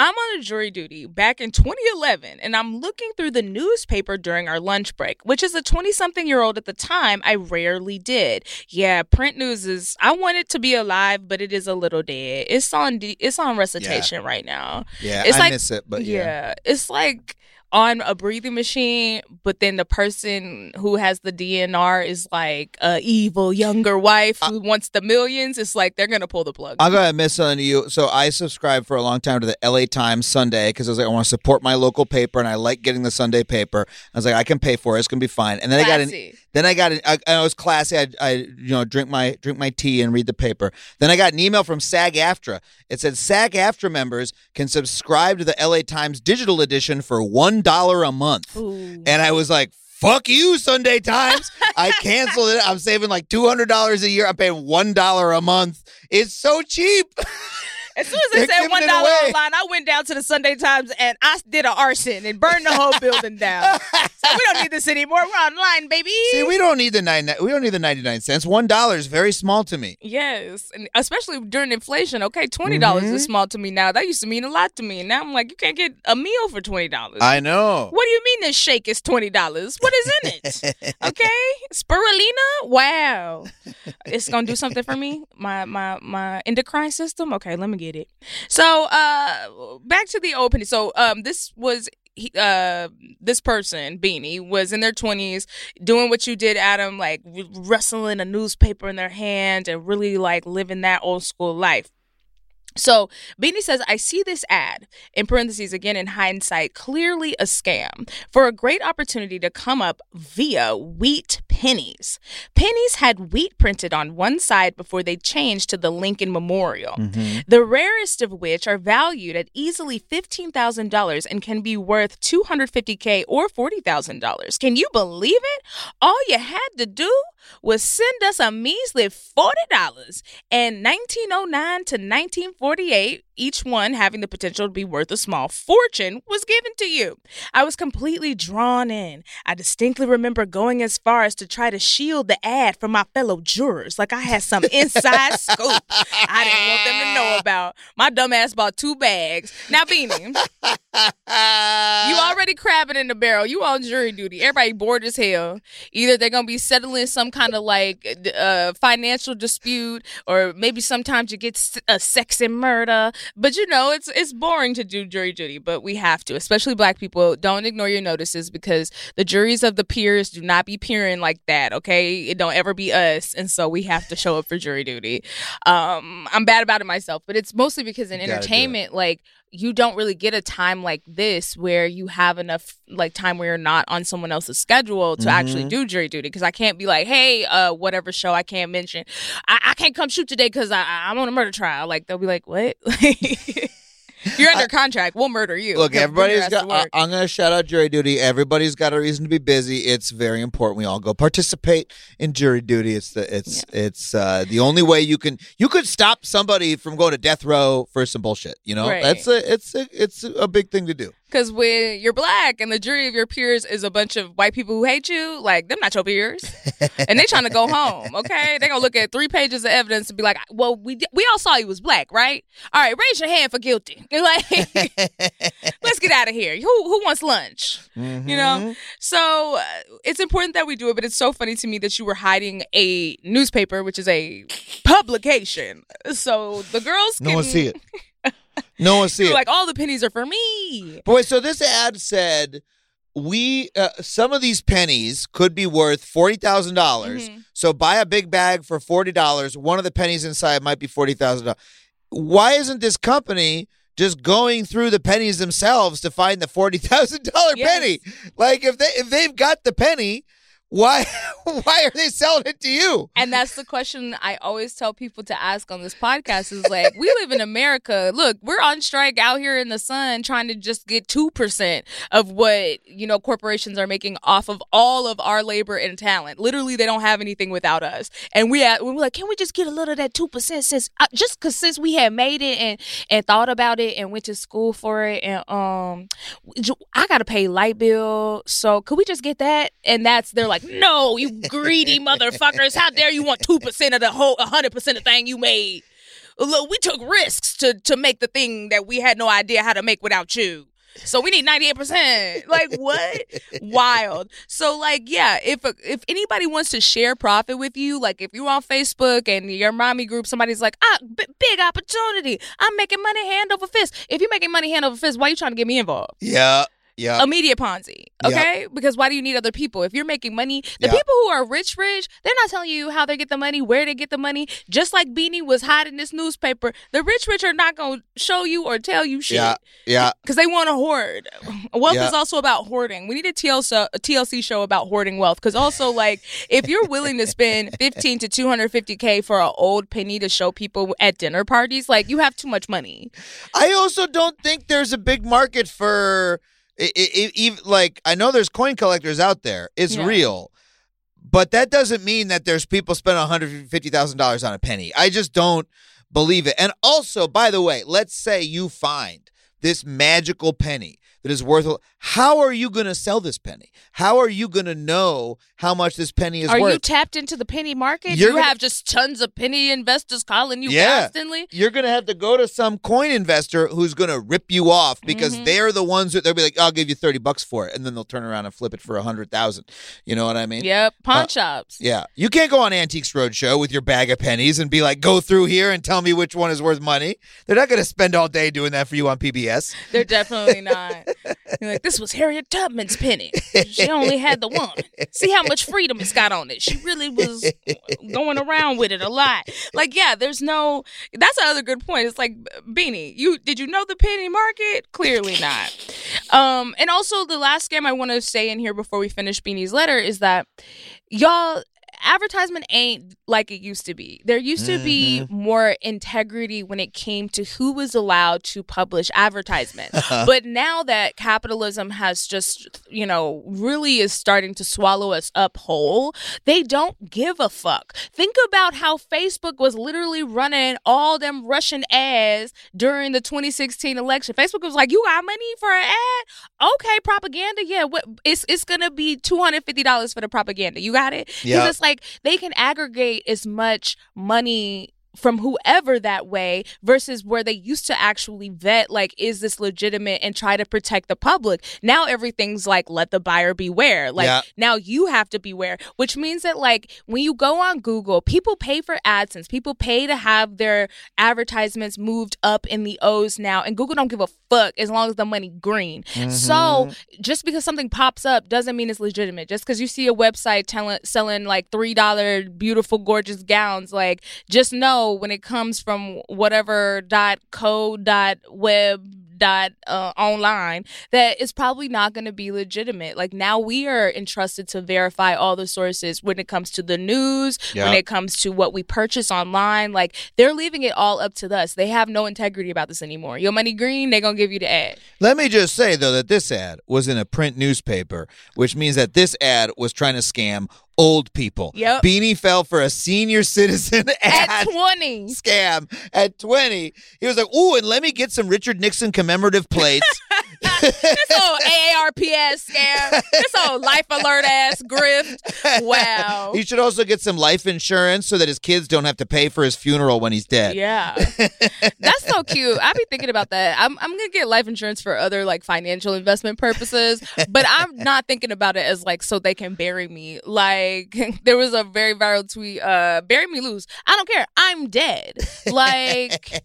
I'm on a jury duty back in 2011, and I'm looking through the newspaper during our lunch break, which is a 20 something year old at the time I rarely did. Yeah, print news is, I want it to be alive, but it is a little dead. It's on, D, it's on recitation right now. yeah, It's I like- miss it, but yeah. yeah, it's like on a breathing machine, but then the person who has the DNR is like a evil younger wife uh, who wants the millions, it's like they're gonna pull the plug. I'll go ahead and miss something to you. So I subscribed for a long time to the LA Times Sunday because I was like, I want to support my local paper and I like getting the Sunday paper. I was like, I can pay for it. It's gonna be fine. And then I got an, Classy. Then I got an, I, I was classy. I, I you know drink my drink my tea and read the paper. Then I got an email from SAG-AFTRA. It said SAG-AFTRA members can subscribe to the LA Times digital edition for one dollar a month. Ooh. And I was like, fuck you, Sunday Times. I canceled it. I'm saving like $200 a year. I'm paying $1 a month. It's so cheap. As soon as they said one dollar online, I went down to the Sunday Times and I did an arson and burned the whole building down. so we don't need this anymore. We're online, baby. See, we don't need the nine. We don't need the 99 cents. $1 is very small to me. Yes, and especially during inflation. Okay, twenty dollars Mm-hmm. is small to me now. That used to mean a lot to me, and now I'm like, you can't get a meal for twenty dollars. I know. What do you mean this shake is twenty dollars? What is in it? okay, spirulina. Wow, it's gonna do something for me. My my my endocrine system. Okay, let me get it. So uh, back to the opening. So um, this was. He, uh, this person, Beanie, was in their 20s doing what you did, Adam, like wrestling a newspaper in their hand and really like living that old school life. So Beanie says, I see this ad, in parentheses again in hindsight, clearly a scam for a great opportunity to come up via wheat pennies. Pennies had wheat printed on one side before they changed to the Lincoln Memorial, mm-hmm. the rarest of which are valued at easily $15,000 and can be worth 250K or $40,000. Can you believe it? All you had to do was send us a measly $40 and 1909 to 1948 each one having the potential to be worth a small fortune was given to you. I was completely drawn in. I distinctly remember going as far as to try to shield the ad from my fellow jurors like i had some inside scoop i didn't want them to know about. My dumb ass bought two bags. Now beanie you already crabbing in the barrel. You on jury duty. Everybody bored as hell. Either they're gonna be settling some kind of like uh, financial dispute, or maybe sometimes you get a sex and murder. But you know, it's it's boring to do jury duty, but we have to. Especially black people, don't ignore your notices because the juries of the peers do not be peering like that. Okay, it don't ever be us, and so we have to show up for jury duty. Um, I'm bad about it myself, but it's mostly because in You gotta do it. entertainment, like you don't really get a time like this where you have enough like time where you're not on someone else's schedule to actually Mm-hmm. do jury duty because I can't be like, hey, uh, whatever show I can't mention, I, I can't come shoot today because I, I'm on a murder trial. Like they'll be like, what? you're under contract. We'll murder you. Look, everybody's got. I- I'm going to shout out jury duty. Everybody's got a reason to be busy. It's very important. We all go participate in jury duty. It's the it's it's uh, the only way you can you could stop somebody from going to death row for some bullshit. You know, Right. that's a it's a it's a big thing to do. Because when you're black and the jury of your peers is a bunch of white people who hate you, like them not your peers, and they trying to go home. Okay, they gonna look at three pages of evidence and be like, "Well, we we all saw he was black, right? All right, raise your hand for guilty. Like, let's get out of here. Who who wants lunch? You know. So uh, it's important that we do it, but it's so funny to me that you were hiding a newspaper, which is a publication. So the girls No one see it. No one see it. like all the pennies are for me. Boy, so this ad said we uh, some of these pennies could be worth forty dollars. Mhm. So buy a big bag for forty dollars. One of the pennies inside might be forty thousand dollars. Why isn't this company just going through the pennies themselves to find the forty thousand dollar Yes. penny? Like if they if they've got the penny, why why are they selling it to you? And that's the question I always tell people to ask on this podcast is like, we live in America. Look, we're on strike out here in the sun trying to just get 2% of what, you know, corporations are making off of all of our labor and talent. Literally, they don't have anything without us. And we at, we're like, can we just get a little of that 2% since, uh, just cause since we had made it and, and thought about it and went to school for it and, um, I got to pay light bill. So could we just get that? And that's, they're like, no, you greedy motherfuckers. How dare you want 2% of the whole 100% of the thing you made? Look, we took risks to, to make the thing that we had no idea how to make without you. So we need 98%. Like what? Wild. So like yeah, if if anybody wants to share profit with you, like if you're on Facebook and your mommy group somebody's like, "Ah, b- big opportunity. I'm making money hand over fist." If you're making money hand over fist, why are you trying to get me involved? Yeah. Yeah. a media Ponzi. Yep. Okay, because why do you need other people if you're making money? The Yeah. people who are rich, rich, they're not telling you how they get the money, where they get the money. Just like Beanie was hiding this newspaper, the rich, rich are not going to show you or tell you shit. Yeah. Yeah. Because they want to hoard. Wealth Yeah. is also about hoarding. We need a TLC, a TLC show about hoarding wealth. Because also, like, if you're willing to spend 15 to 250K for an old penny to show people at dinner parties, like, you have too much money. I also don't think there's a big market for i- i- i- even like I know there's coin collectors out there. It's Yeah. real. But that doesn't mean that there's people spending $150,000 on a penny. I just don't believe it. And also, by the way, let's say you find this magical penny that is worth how are you going to sell this penny? How are you going to know how much this penny is Are worth? you tapped into the penny market? You're you gonna- have just tons of penny investors calling you Yeah. constantly? You're going to have to go to some coin investor who's going to rip you off because Mm-hmm. they're the ones that they'll be like, I'll give you 30 bucks for it. And then they'll turn around and flip it for a 100,000. You know what I mean? Yep. Pawn Uh, shops. Yeah. You can't go on Antiques Roadshow with your bag of pennies and be like, go through here and tell me which one is worth money. They're not going to spend all day doing that for you on PBS. They're definitely not. You're like, this was Harriet Tubman's penny. She only had the one. See how much freedom it's got on it. She really was going around with it a lot. Like, yeah, there's no. That's another good point. It's like Beanie. You did you know the penny market? Clearly not. Um, and also the last scam I want to say in here before we finish Beanie's letter is that y'all advertisement ain't like it used to be. There used to be mm-hmm. more integrity when it came to who was allowed to publish advertisements. but now that capitalism has just, you know, really is starting to swallow us up whole, they don't give a fuck. Think about how Facebook was literally running all them Russian ads during the 2016 election. Facebook was like, "You got money for an ad? Okay, propaganda. Yeah, what it's it's going to be $250 for the propaganda. You got it?" Cuz Yeah. it's like they can aggregate as much money from whoever that way versus where they used to actually vet like is this legitimate and try to protect the public? Now everything's like let the buyer beware. Like Yeah. now you have to beware which means that like when you go on google people pay for adsense. People pay to have their advertisements moved up in the o's now and google don't give a fuck as long as the money green. So mm-hmm. just because something pops up doesn't mean it's legitimate. Just because you see a website telling selling like three dollar beautiful gorgeous gowns like just know when it comes from whatever dot co dot web dot uh, online that it's probably not going to be legitimate. Like now we are entrusted to verify all the sources when it comes to the news when it comes to what we purchase online. Like they're leaving it all up to us. They have no integrity about this anymore. Your money green they're going to give you the ad. Let me just say, though, that this ad was in a print newspaper, which means that this ad was trying to scam old people. Yep. Beanie fell for a senior citizen at 20 scam at 20. He was like, ooh, and let me get some Richard Nixon commemorative plates. this old AARPS scam, this old life alert ass grift. Wow. he should also get some life insurance so that his kids don't have to pay for his funeral when he's dead. Yeah, that's so cute. I be thinking about that. I'm I'm gonna get life insurance for other like financial investment purposes, but I'm not thinking about it as like so they can bury me. Like there was a very viral tweet, uh, "Bury me loose. I don't care. I'm dead." Like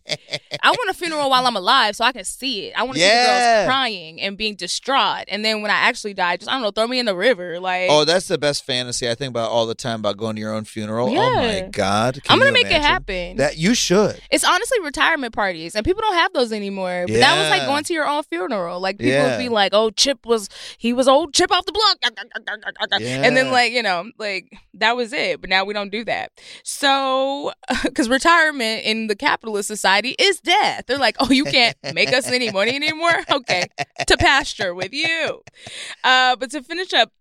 I want a funeral while I'm alive so I can see it. I want to see the Yeah. girls crying and being distraught, and then when I actually die, just I don't know, throw me in the river. Like Oh, that's the best fantasy I think about all the time about going to your own funeral. Oh my God. Can I'm gonna make it happen. That you should. It's honestly retirement parties, and people don't have those anymore. But that was like going to your own funeral. Like people Yeah. would be like, "Oh, Chip was he was old Chip off the block," and then like you know, like that was it. But now we don't do that. So, because retirement in the capitalist society is death. They're like, "Oh, you can't make us any money anymore." Okay, to pasture with you. Uh, but to finish up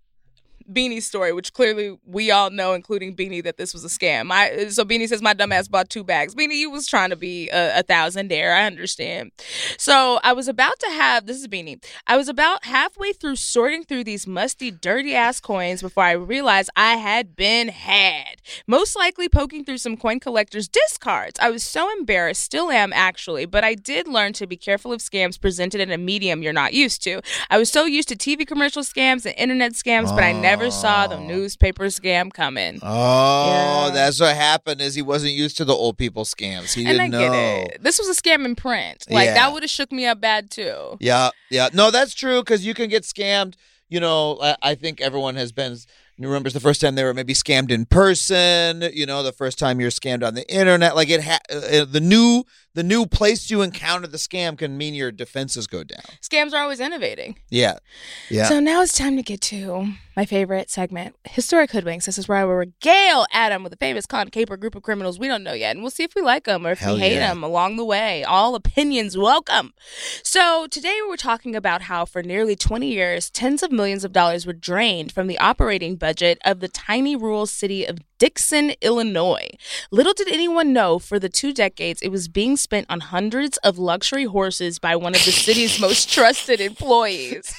Beanie's story, which clearly we all know, including Beanie, that this was a scam. So Beanie says my dumbass bought two bags. Beanie, you was trying to be a, a thousandaire. I understand. So I was about to have this is Beanie. I was about halfway through sorting through these musty, dirty ass coins before I realized I had been had. Most likely poking through some coin collectors' discards. I was so embarrassed, still am actually, but I did learn to be careful of scams presented in a medium you're not used to. I was so used to TV commercial scams and internet scams, but I never never saw the newspaper scam coming. Oh, Yeah. that's what happened. Is he wasn't used to the old people scams. He and I didn't know. get it. This was a scam in print. Like Yeah. that would have shook me up bad too. Yeah, yeah. No, that's true because you can get scammed. You know, I, I think everyone has been remembers the first time they were maybe scammed in person. You know, the first time you're scammed on the internet. Like it, ha- uh, the new the new place you encounter the scam can mean your defenses go down. Scams are always innovating. Yeah, yeah. So now it's time to get to my favorite segment, Historic Hoodwinks. This is where I will regale Adam with a famous con caper group of criminals we don't know yet, and we'll see if we like them or if Hell we hate yeah. them along the way. All opinions welcome. So today we're talking about how for nearly 20 years, tens of millions of dollars were drained from the operating budget of the tiny rural city of Dixon, Illinois. Little did anyone know for the two decades it was being spent on hundreds of luxury horses by one of the city's most trusted employees.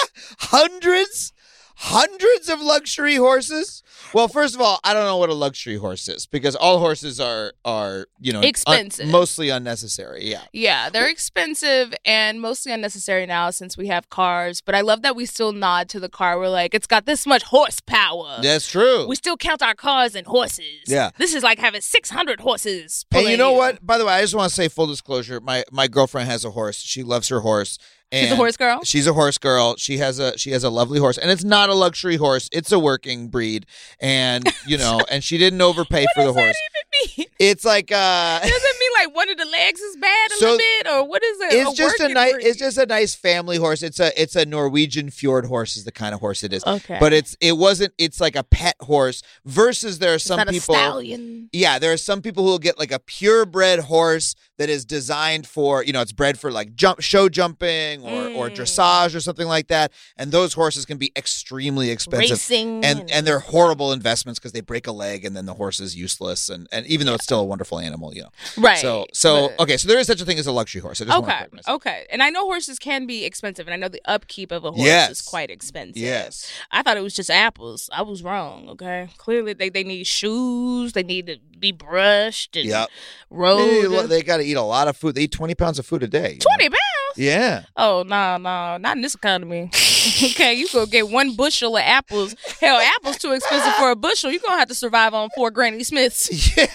hundreds hundreds of luxury horses well first of all i don't know what a luxury horse is because all horses are are you know un- Expensive. mostly unnecessary yeah Yeah, they're expensive and mostly unnecessary now since we have cars. But I love that we still nod to the car. We're like, it's got this much horsepower. that's true We still count our cars and horses. Yeah. This is like having 600 horses. and you know what by the way i just want to say full disclosure my my girlfriend has a horse she loves her horse She's a horse girl? she's a horse girl she has a she has a lovely horse and it's not a luxury horse it's a working breed and you know and she didn't overpay for the horse that even mean? it's like uh Does it mean like one of the legs is bad a So, little bit, or what is it? it's just a nice breed? it's just a nice family horse it's a it's a norwegian fjord horse is the kind of horse it is Okay. but it's it wasn't it's like a pet horse versus there are some people a stallion. yeah there are some people who will get like a purebred horse that is designed for you know it's bred for like jump show jumping or or Mm. dressage or something like that and those horses can be extremely expensive Racing and and they're horrible investments because they break a leg and then the horse is useless and and even though it's still a wonderful animal you know right. so so but- okay so there is such a thing as a luxury horse I just wanna Okay. Okay. And I know horses can be expensive, and I know the upkeep of a horse Yes. is quite expensive. Yes. I thought it was just apples. I was wrong. Okay. Clearly, they, they need shoes. They need to be brushed and Yep. rode. They, they got to eat a lot of food. They eat 20 pounds of food a day. you know? 20 pounds? Yeah. Oh, no, no. Not in this economy. okay. You go get one bushel of apples. Hell, apples too expensive for a bushel. You're going to have to survive on four Granny Smiths.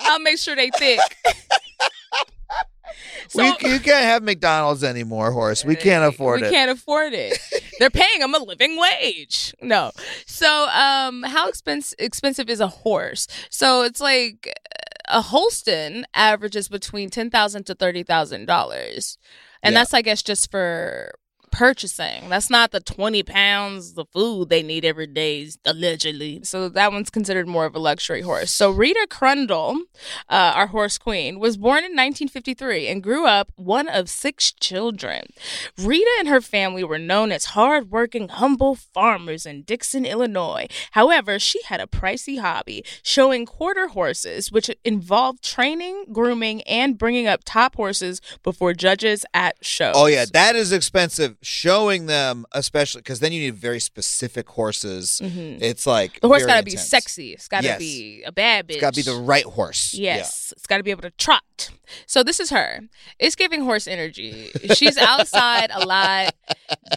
I'll make sure they thick. So- we, you can't have McDonald's anymore, horse. We can't afford we it. We can't afford it. They're paying them a living wage. No. So, um, how expensive expensive is a horse? So it's like a Holston averages between ten thousand to thirty thousand dollars, and Yeah. that's I guess just for purchasing. That's not the 20 pounds of food they need every day, allegedly. So that one's considered more of a luxury horse. So Rita Crundwell, uh, our horse queen, was born in 1953 and grew up one of six children. Rita and her family were known as hardworking, humble farmers in Dixon, Illinois. However, she had a pricey hobby, showing quarter horses, which involved training, grooming, and bringing up top horses before judges at shows. Oh yeah, that is expensive. Showing them, especially because then you need very specific horses. It's like Mm-hmm. The horse got to be sexy. It's got to Yes. be a bad bitch. It's got to be the right horse. Yes, it's got to be able to trot. So this is her. It's giving horse energy. She's outside a lot.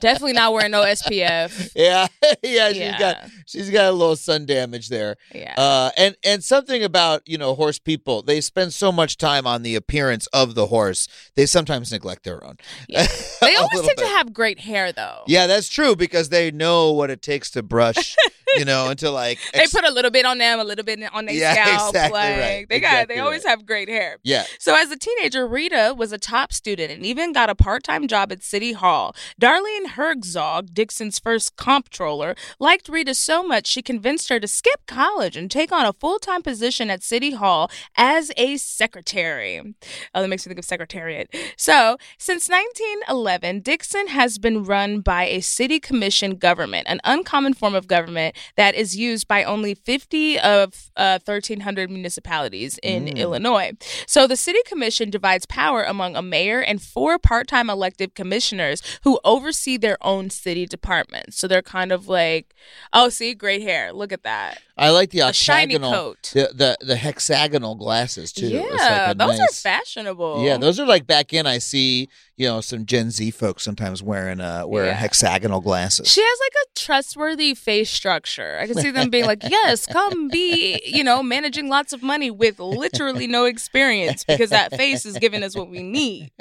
Definitely not wearing no SPF. Yeah, yeah, yeah. She's Yeah. got she's got a little sun damage there. Yeah. Uh, and and something about you know horse people, they spend so much time on the appearance of the horse, they sometimes neglect their own. Yeah. They always tend to have great hair though. Yeah, that's true because they know what it takes to brush, you know, to like. They put a little bit on them, a little bit on their Yeah, scalp. exactly like right. they got Exactly they always right. have great hair. yeah. So, as a teenager, Rita was a top student and even got a part time job at City Hall. Darlene Herzog, Dixon's first comptroller, liked Rita so much she convinced her to skip college and take on a full time position at City Hall as a secretary. Oh, that makes me think of secretariat. So, since 1911, Dixon has been run by a city commission government, an uncommon form of government that is used by only 50 of uh, 1,300 municipalities in Illinois. So the city commission divides power among a mayor and four part time elected commissioners who oversee their own city departments. So they're kind of like, oh, see, great hair. Look at that. I like the octagonal, coat. the, the the hexagonal glasses too. Like Yeah, a those are fashionable. Yeah, those are like back in. I see, you know, some Gen Z folks sometimes wearing uh wearing Yeah. hexagonal glasses. She has like a trustworthy face structure. I can see them being like, "Yes, come be, you know, managing lots of money with literally no experience because that face is giving us what we need."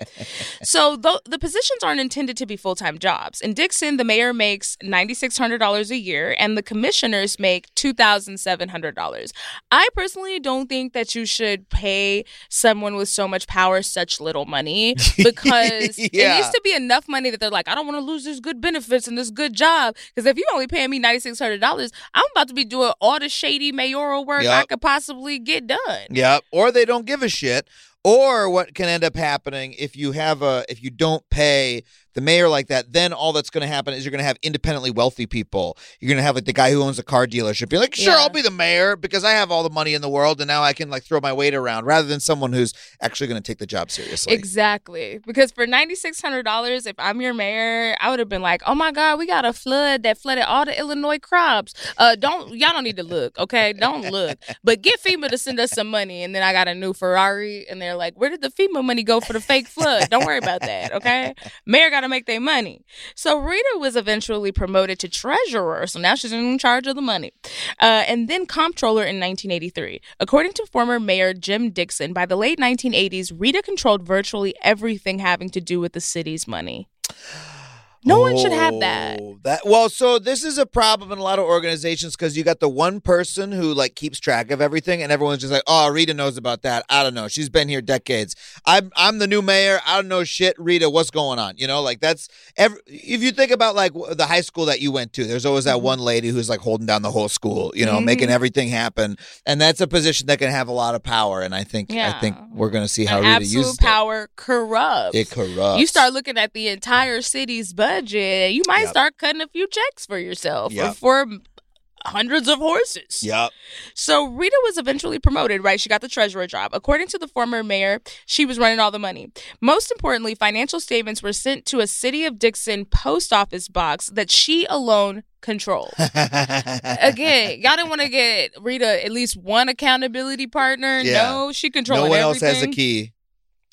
So the the positions aren't intended to be full time jobs. In Dixon, the mayor makes ninety six hundred dollars a year, and the commissioners make two thousand seven hundred dollars. I personally don't think that you should pay someone with so much power such little money because it needs to be enough money that they're like, I don't want to lose this good benefits and this good job. Because if you're only paying me ninety six hundred dollars, I'm about to be doing all the shady mayoral work I could possibly get done. Yep. Or they don't give a shit. Or what can end up happening if you have a if you don't pay the mayor like that, then all that's going to happen is you're going to have independently wealthy people. You're going to have like the guy who owns a car dealership. Be like, sure, Yeah. I'll be the mayor because I have all the money in the world, and now I can like throw my weight around, rather than someone who's actually going to take the job seriously. Exactly. Because for ninety six hundred dollars, if I'm your mayor, I would have been like, Oh my God, we got a flood that flooded all the Illinois crops. Uh don't y'all don't need to look, okay? Don't look. But get FEMA to send us some money and then I got a new Ferrari and they're like, Where did the FEMA money go for the fake flood? Don't worry about that, okay? Mayor gotta make their money. So Rita was eventually promoted to treasurer, so now she's in charge of the money. Uh, and then comptroller in 1983. According to former mayor Jim Dixon, by the late 1980s, Rita controlled virtually everything having to do with the city's money. No one should have that. Oh, That well, so this is a problem in a lot of organizations because you got the one person who like keeps track of everything, and everyone's just like, "Oh, Rita knows about that. I don't know. She's been here decades. I'm I'm the new mayor. I don't know shit. Rita, what's going on? You know, like that's every. If you think about like the high school that you went to, there's always that Mm-hmm. one lady who's like holding down the whole school. You know, making everything happen, and that's a position that can have a lot of power. And I think yeah. I think we're gonna see how And Rita absolute uses power corrupts. it. It corrupts. You start looking at the entire city's budget, you might Yep. start cutting a few checks for yourself Yep. or for hundreds of horses. Yep. So Rita was eventually promoted, right? She got the treasurer job. According to the former mayor, she was running all the money. Most importantly, financial statements were sent to a City of Dixon post office box that she alone controlled. Again, y'all didn't want to get Rita at least one accountability partner. Yeah. No, she controlled no one else has a key.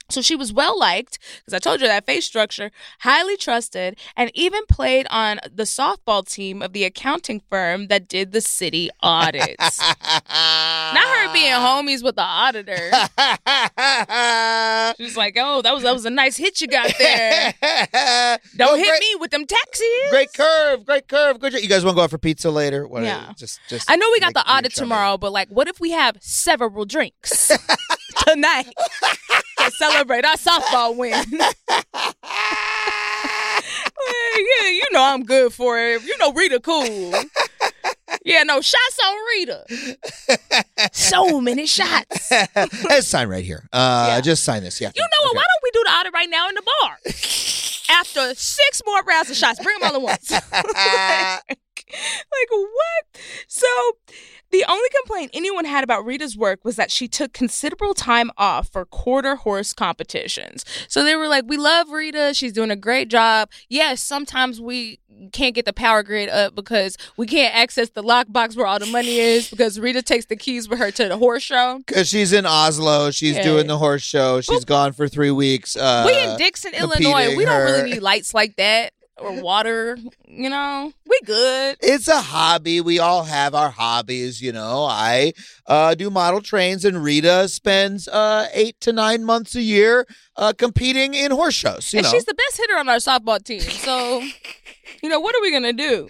So she was well liked because I told you that face structure, highly trusted, and even played on the softball team of the accounting firm that did the city audits. Not her being homies with the auditor. She's like, oh, that was that was a nice hit you got there. Don't No, hit great, me with them taxes. Great curve, great curve. Good job. You guys want to go out for pizza later? What, Yeah. Just, just. I know we got the audit tomorrow, but like, what if we have several drinks tonight to celebrate our softball win? Yeah, you know I'm good for it. You know Rita cool. Yeah, no shots on Rita. So many shots. Let's sign right here. Uh, Yeah. Just sign this. Yeah. You know what? Why don't we do the audit right now in the bar? After six more rounds of shots, bring them all at once. like, like what? So the only complaint anyone had about Rita's work was that she took considerable time off for quarter horse competitions. So they were like, "We love Rita. She's doing a great job. Yes, sometimes we can't get the power grid up because we can't access the lockbox where all the money is because Rita takes the keys with her to the horse show." Because she's in Oslo. She's Yeah. doing the horse show. She's gone for three weeks. Uh, we in Dixon, Illinois. We don't her- really need lights like that or water. You know, we good. It's a hobby. We all have our hobbies, you know. I uh, do model trains, and Rita spends uh, eight to nine months a year uh, competing in horse shows. You and know, she's the best hitter on our softball team. So, you know, what are we going to do?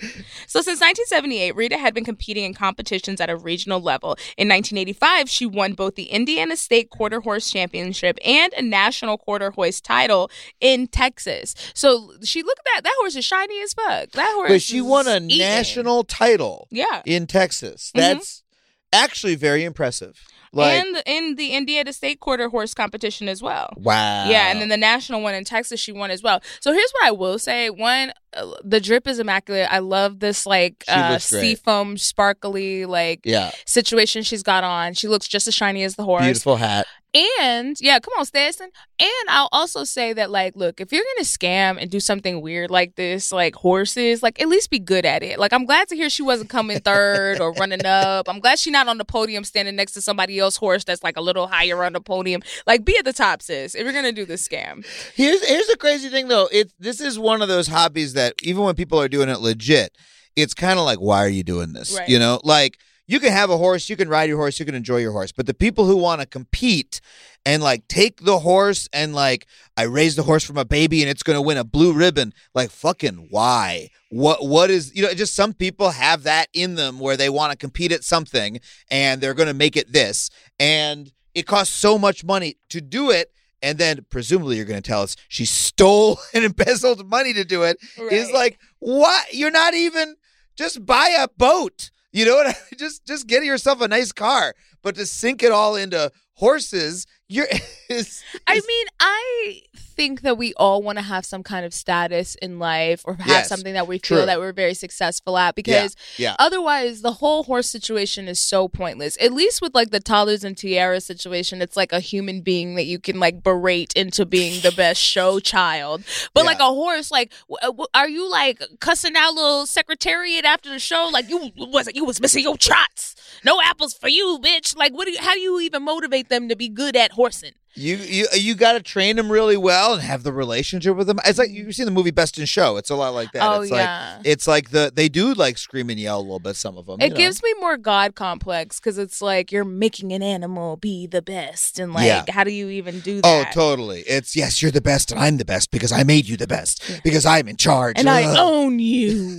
So, since 1978, Rita had been competing in competitions at a regional level. In 1985, she won both the Indiana State Quarter Horse Championship and a national quarter horse title in Texas. So, she look at that. That horse is shiny as fuck. That horse but she won a eating. national title Yeah. in Texas. Mhm. That's actually very impressive. Like, and in the Indiana State Quarter Horse competition as well. wow. Yeah, and then the national one in Texas, she won as well. So here's what I will say: one, uh, the drip is immaculate. I love this like uh, seafoam, sparkly like yeah, situation she's got on. She looks just as shiny as the horse. beautiful hat. And yeah, come on, Stetson. And I'll also say that, like, look, if you're gonna scam and do something weird like this, like horses, like at least be good at it. Like, I'm glad to hear she wasn't coming third or running up. I'm glad she's not on the podium standing next to somebody else's horse that's like a little higher on the podium. Like, be at the top, sis. If you're gonna do this scam, Here's here's the crazy thing though. It's this is one of those hobbies that even when people are doing it legit, it's kind of like, why are you doing this? Right. You know, like you can have a horse, you can ride your horse, you can enjoy your horse, but the people who want to compete and like take the horse and like I raised the horse from a baby and it's going to win a blue ribbon, like fucking why? What what is you know just some people have that in them where they want to compete at something and they're going to make it this and it costs so much money to do it and then presumably you're going to tell us she stole and embezzled money to do it is Right. like what you're not even just buy a boat you know what? I just just get yourself a nice car but to sink it all into horses you're is, I mean, I think that we all want to have some kind of status in life or have Yes, something that we feel true. that we're very successful at because yeah. otherwise the whole horse situation is so pointless. At least with like the toddlers and tiara situation, it's like a human being that you can like berate into being the best show child. But Yeah. like a horse, like w- uh, w- are you like cussing out little secretariat after the show? Like you wasn't you was missing your trots. No apples for you, bitch. Like what do you how do you even motivate them to be good at horsing? You you you got to train them really well and have the relationship with them. It's like you've seen the movie Best in Show. It's a lot like that. Oh, it's yeah. like it's like the they do like scream and yell a little bit. Some of them. It gives me more God complex because it's like you're making an animal be the best, and like, Yeah. how do you even do oh, that? Oh, totally. It's yes, you're the best, and I'm the best because I made you the best because I'm in charge. And I own you.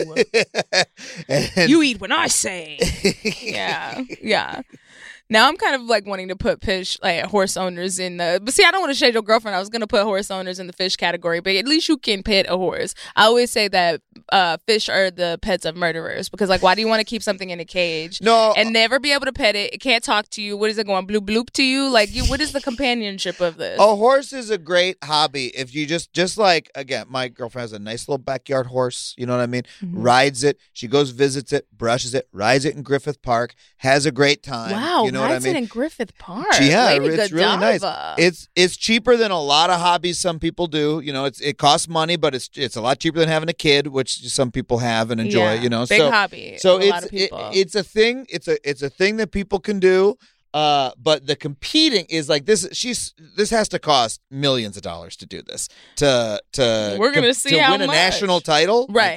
and, you eat when I say. yeah, yeah. Now I'm kind of like wanting to put fish like horse owners in the but see I don't want to shade your girlfriend. I was gonna put horse owners in the fish category, but at least you can pet a horse. I always say that uh, fish are the pets of murderers because like why do you want to keep something in a cage No. and never be able to pet it? It can't talk to you. What is it going bloop bloop to you? Like you, what is the companionship of this? A horse is a great hobby if you just just like again, my girlfriend has a nice little backyard horse. You know what I mean? Mm-hmm. Rides it. She goes visits it, brushes it, rides it in Griffith Park, has a great time. wow, you know what I mean? it in Griffith Park. Yeah, Lady it's really nice. It's it's cheaper than a lot of hobbies some people do. You know, it's it costs money, but it's it's a lot cheaper than having a kid, which some people have and enjoy. Yeah, You know, big so hobby so a it's it- it's a thing. It's a it's a thing that people can do. Uh, but the competing is like this. She's this has to cost millions of dollars to do this. To to We're gonna com- see to how win a much. national title. Right.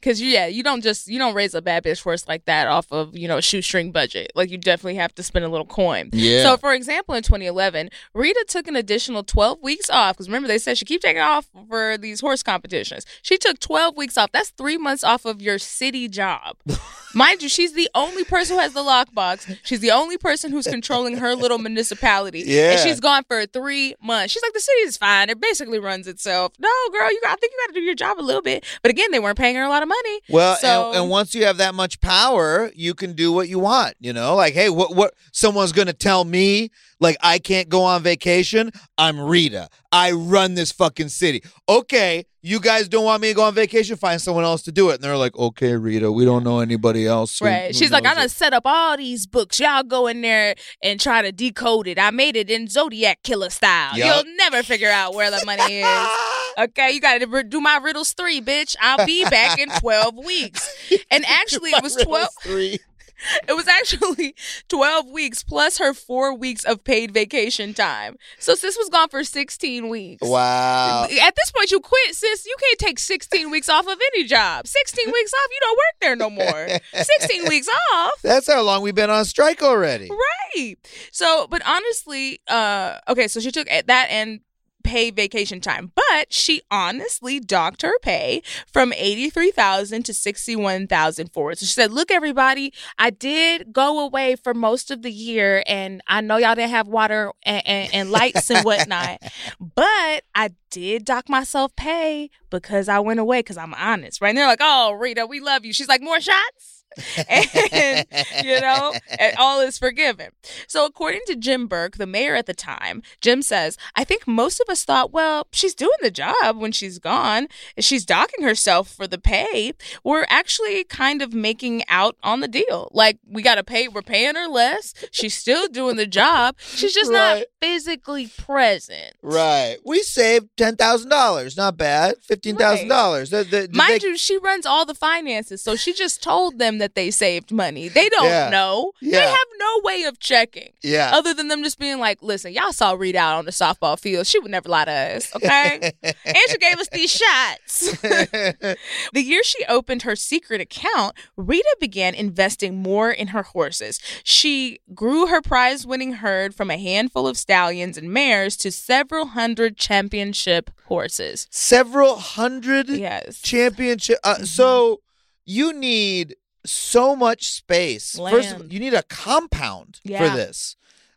Cause yeah, you don't just you don't raise a bad bitch horse like that off of you know a shoestring budget. Like you definitely have to spend a little coin. Yeah. So for example, in 2011, Rita took an additional 12 weeks off because remember they said she keep taking off for these horse competitions. She took 12 weeks off. That's three months off of your city job. Mind you, she's the only person who has the lockbox. She's the only person who's controlling her little municipality. Yeah. And she's gone for three months. She's like, the city is fine. It basically runs itself. No, girl, you got. I think you got to do your job a little bit. But again, they weren't paying her a lot of money. Well, so and, and once you have that much power, you can do what you want. You know, like, hey, what what someone's gonna tell me like I can't go on vacation? I'm Rita. I run this fucking city. Okay, you guys don't want me to go on vacation? Find someone else to do it. And they're like, okay, Rita, we don't know anybody else. who- Right. who She's like, I'm going to set up all these books. Y'all go in there and try to decode it. I made it in Zodiac Killer style. Yup. You'll never figure out where the money is. Okay, you got to do my riddles three, bitch. I'll be back in 12 weeks. And actually, it was 12. Three. It was actually 12 weeks plus her four weeks of paid vacation time. So sis was gone for 16 weeks. Wow. At this point, you quit, sis. You can't take 16 weeks off of any job. 16 weeks off, you don't work there no more. 16 weeks off. That's how long we've been on strike already. Right. So, but honestly, uh, okay, so she took that and paid vacation time, but she honestly docked her pay from 83,000 to 61,000 for it. So she said, look, everybody, I did go away for most of the year and I know y'all didn't have water and, and, and lights and whatnot, but I did dock myself pay because I went away because I'm honest, right? And they're like, oh, Rita, we love you. She's like, more shots? and you know, and all is forgiven. So, according to Jim Burke, the mayor at the time, Jim says, I think most of us thought, well, she's doing the job when she's gone. She's docking herself for the pay. We're actually kind of making out on the deal. Like, we got to pay, we're paying her less. She's still doing the job. She's just not physically present. Right. We saved ten thousand dollars. Not bad. Fifteen thousand dollars. Mind you, she runs all the finances, so she just told them that they saved money. They don't Yeah. know. They have no way of checking. Yeah. Other than them just being like, listen, y'all saw Rita out on the softball field. She would never lie to us, okay? and she gave us these shots. the year she opened her secret account, Rita began investing more in her horses. She grew her prize winning herd from a handful of stallions and mares to several hundred championship horses. Several hundred Yes. championship. Uh, So you need so much space. First, of all, you need a compound for this.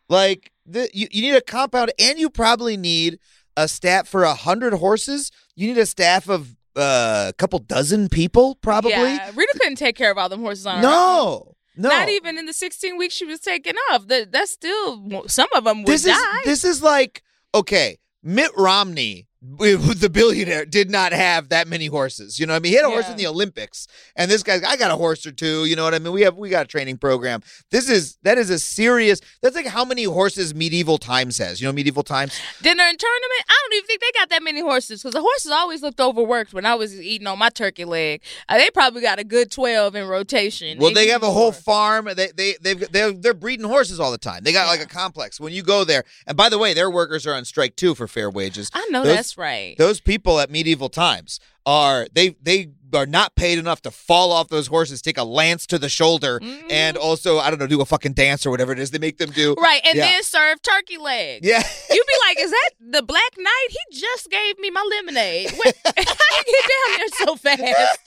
Like the, you, you need a compound, and you probably need a staff for a hundred horses. You need a staff of uh, a couple dozen people, probably. Yeah, Rita couldn't take care of all them horses on her own. No, no. Not even in the 16 weeks she was taking off. That that's still some of them would this is die. this is like okay. Mitt Romney, the billionaire, did not have that many horses. You know, what I mean, he had a horse in the Olympics, and this guy's, I got a horse or two. You know what I mean? We have, we got a training program. This is that is a serious. That's like how many horses Medieval Times has. You know, Medieval Times. Dinner and tournament. I don't even think they got that many horses because the horses always looked overworked when I was eating on my turkey leg. Uh, they probably got a good 12 in rotation. Well, they have a whole farm. They they they've they're they're breeding horses all the time. They got like a complex. When you go there, and by the way, their workers are on strike too for fair wages. I know Those- that's right. those people at medieval times are they they are not paid enough to fall off those horses, take a lance to the shoulder, and also I don't know, do a fucking dance or whatever it is they make them do. Mm-hmm. Right, and Yeah. then serve turkey legs. Yeah. You'd be like, is that the Black Knight? He just gave me my lemonade. Wait, how you get down there so fast?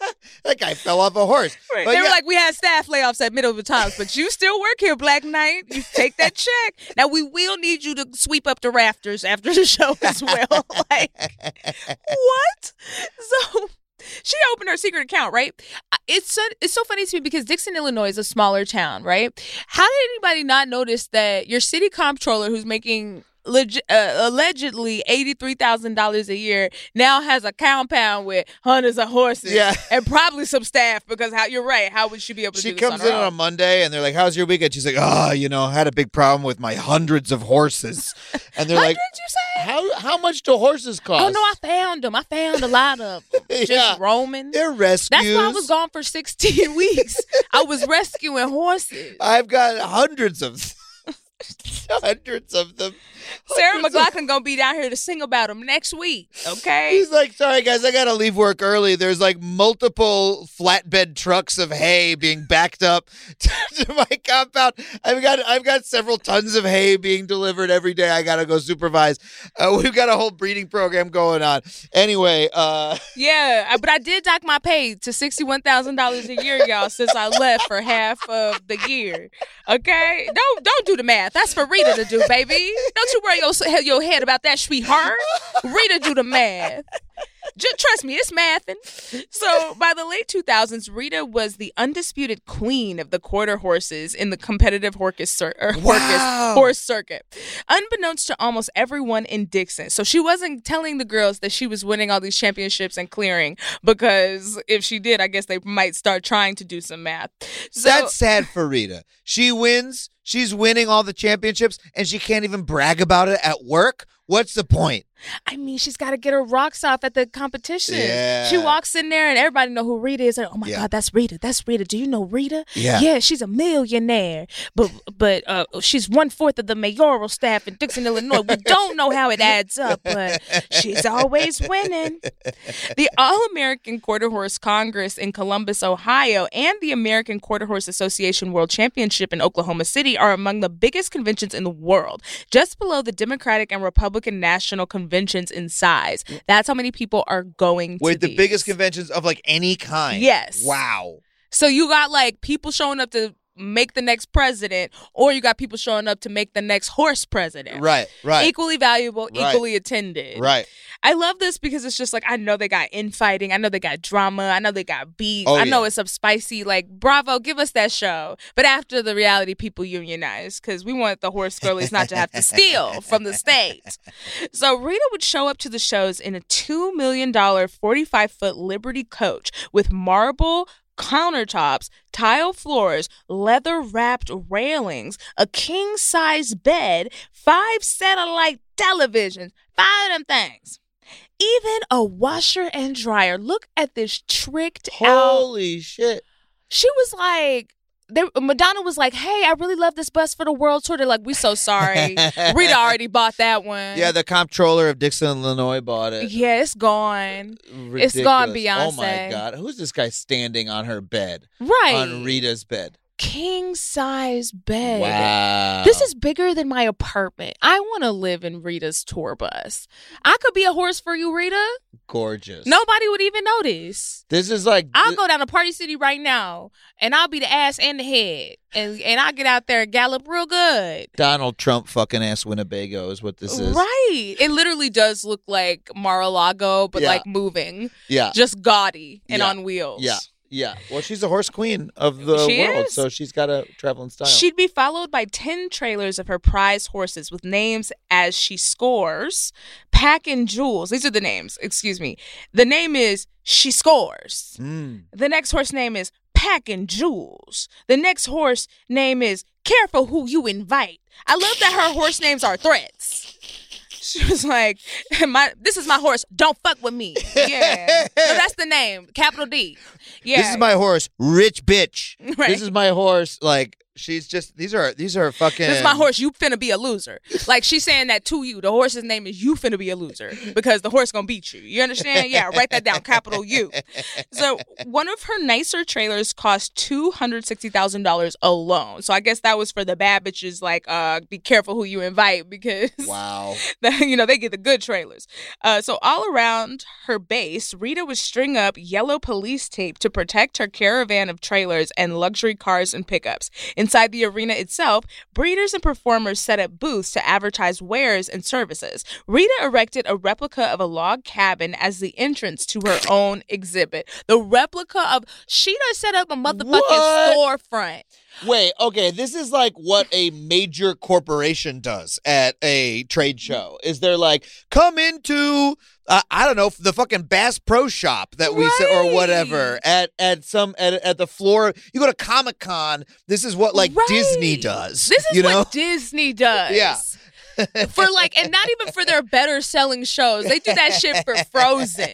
that guy fell off a horse. Right. But they were like, we had staff layoffs at Medieval Times, but you still work here, Black Knight. You take that check. Now we will need you to sweep up the rafters after the show as well. like, what? So she opened her secret account, right? It's so, it's so funny to me because Dixon, Illinois is a smaller town, right? How did anybody not notice that your city comptroller, who's making leg- uh, allegedly eighty-three thousand dollars a year, now has a compound with hundreds of horses, Yeah. and probably some staff because how you're right. How would she be able to? she comes on in her on a? Monday and they're like, "How's your weekend?" She's like, "Oh, you know, I had a big problem with my hundreds of horses." And they're like, Hundreds, you say? "How how much do horses cost?" Oh no, I found them. I found a lot of 'em. just Yeah. roaming. They're rescues. That's why I was gone for 16 weeks. I was rescuing horses. I've got hundreds of hundreds of them. Sarah McLachlan gonna be down here to sing about him next week. Okay. He's like, sorry guys, I gotta leave work early. There's like multiple flatbed trucks of hay being backed up to, to my compound. I've got I've got several tons of hay being delivered every day. I gotta go supervise. Uh, we've got a whole breeding program going on. Anyway, uh, Yeah, but I did dock my pay to sixty-one thousand dollars a year, y'all, since I left for half of the year. Okay, don't don't do the math. That's for Rita to do, baby. Don't you worry your your head about that, sweetheart. Rita do the math. Just trust me, it's mathing. So by the late 2000s, Rita was the undisputed queen of the quarter horses in the competitive horse, cir- er, horse- Wow. horse circuit, unbeknownst to almost everyone in Dixon. So she wasn't telling the girls that she was winning all these championships and clearing because if she did, I guess they might start trying to do some math. So that's sad for Rita. She wins. She's winning all the championships, and she can't even brag about it at work. What's the point? I mean, she's got to get her rocks off at the competition. Yeah. She walks in there and everybody know who Rita is. Like, oh my Yeah. God, that's Rita. That's Rita. Do you know Rita? Yeah. Yeah, she's a millionaire, but but uh, she's one fourth of the mayoral staff in Dixon, Illinois. We don't know how it adds up, but she's always winning. The All American Quarter Horse Congress in Columbus, Ohio, and the American Quarter Horse Association World Championship in Oklahoma City are among the biggest conventions in the world, just below the Democratic and Republican national conventions in size. That's how many people are going to Wait, the these. biggest conventions of like any kind. Yes. Wow. So you got like people showing up to make the next president, or you got people showing up to make the next horse president. Right, right. Equally valuable, Right. equally attended. Right. I love this because it's just like I know they got infighting, I know they got drama, I know they got beef, Oh, I know it's up spicy. Like Bravo, give us that show. But after the reality, people unionize because we want the horse girlies not to have to steal from the state. So Rita would show up to the shows in a two million dollar, forty five foot Liberty coach with marble countertops, tile floors, leather wrapped railings, a king size bed, five satellite televisions, five of them things. Even a washer and dryer. Look at this tricked out. Holy shit. She was like, they, Madonna was like, "Hey, I really love this bus for the world tour." They're like, "We so sorry, Rita already bought that one." Yeah, the comptroller of Dixon, Illinois bought it. yeah, it's gone. It's gone, Ridiculous. Oh my god, who's this guy standing on her bed? Right, On Rita's bed. King size bed. Wow. This is bigger than my apartment. I want to live in Rita's tour bus. I could be a horse for you, Rita. gorgeous. Nobody would even notice. This is like I'll go down to Party City right now, and I'll be the ass and the head, and and I'll get out there and gallop real good. Donald Trump fucking ass Winnebago is what this is. Right. It literally does look like Mar-a-Lago, but Yeah. like moving, Yeah. just gaudy and Yeah. on wheels. Yeah. Yeah. Well, she's a horse queen of the She world, is. so she's got a traveling style. She'd be followed by 10 trailers of her prize horses with names as she scores. Pack and Jewels. These are the names. Excuse me. The name is She Scores. Mm. The next horse name is Pack and Jewels. The next horse name is Careful Who You Invite. I love that her horse names are threats. She was like, "My this is my horse. Don't fuck with me." Yeah, so that's the name, capital D. Yeah, This is my horse, rich bitch. Right. This is my horse. Like she's just these are these are fucking. This is my horse. You finna be a loser. Like she's saying that to you. The horse's name is you finna be a loser because the horse gonna beat you. You understand? Yeah, write that down. Capital U. So one of her nicer trailers cost two hundred sixty thousand dollars alone. So I guess that was for the bad bitches. Like, uh, be careful who you invite because Wow. the, you know they get the good trailers. Uh, so all around her base, Rita would string up yellow police tape to protect her caravan of trailers and luxury cars and pickups. Inside the arena itself, breeders and performers set up booths to advertise wares and services. Rita erected a replica of a log cabin as the entrance to her own exhibit. The replica of she done set up a motherfucking What? storefront. Wait, okay, this is like what a major corporation does at a trade show. Is they're like, come into uh, I don't know the fucking Bass Pro Shop that we said or whatever at at some at, at the floor. You go to Comic Con. This is what like Right. Disney does. This is you know? what Disney does. Yeah. for like, and not even for their better selling shows. They do that shit for Frozen.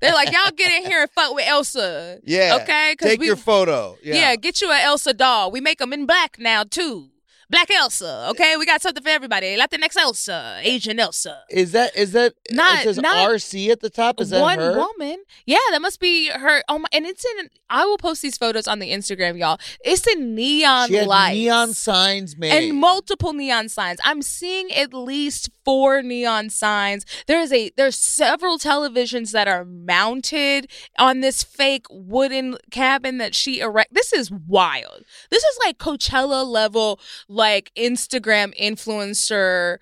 They're like, y'all get in here and fuck with Elsa. Yeah. Okay. Take we, your photo. Yeah. Yeah. get you an Elsa doll. We make them in black now too. Black Elsa. Okay, we got something for everybody. Latinx Elsa, Asian Elsa. Is that is that Not- it says not- RC at the top? Is that one her? woman. Yeah, that must be her. Oh my! And it's in. I will post these photos on the Instagram, y'all. It's in neon lights. neon signs man, and multiple neon signs. I'm seeing at least four neon signs. There's a there's several televisions that are mounted on this fake wooden cabin that she erect. This is wild. This is like Coachella level, like Instagram influencer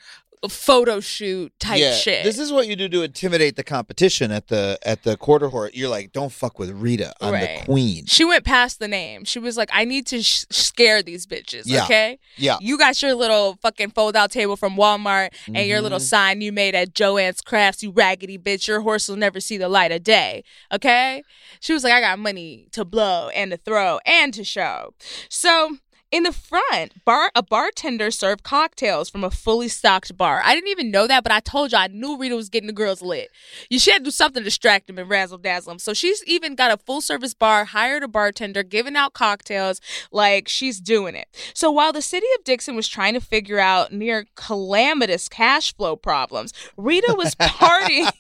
photo shoot type yeah, shit. This is what you do to intimidate the competition at the at the quarter horse. You're like, don't fuck with Rita. I'm Right. the queen. she went past the name. She was like, I need to sh- scare these bitches. Yeah. Okay. Yeah. You got your little fucking fold out table from Walmart and your Mm-hmm. little sign you made at Joanne's Crafts, you raggedy bitch. Your horse will never see the light of day. Okay? She was like, I got money to blow and to throw and to show. So in the front, bar a bartender served cocktails from a fully stocked bar. I didn't even know that, but I told you I knew Rita was getting the girls lit. You should do something to distract them and razzle dazzle them. So she's even got a full service bar, hired a bartender, giving out cocktails, like she's doing it. So while the city of Dixon was trying to figure out near calamitous cash flow problems, Rita was partying.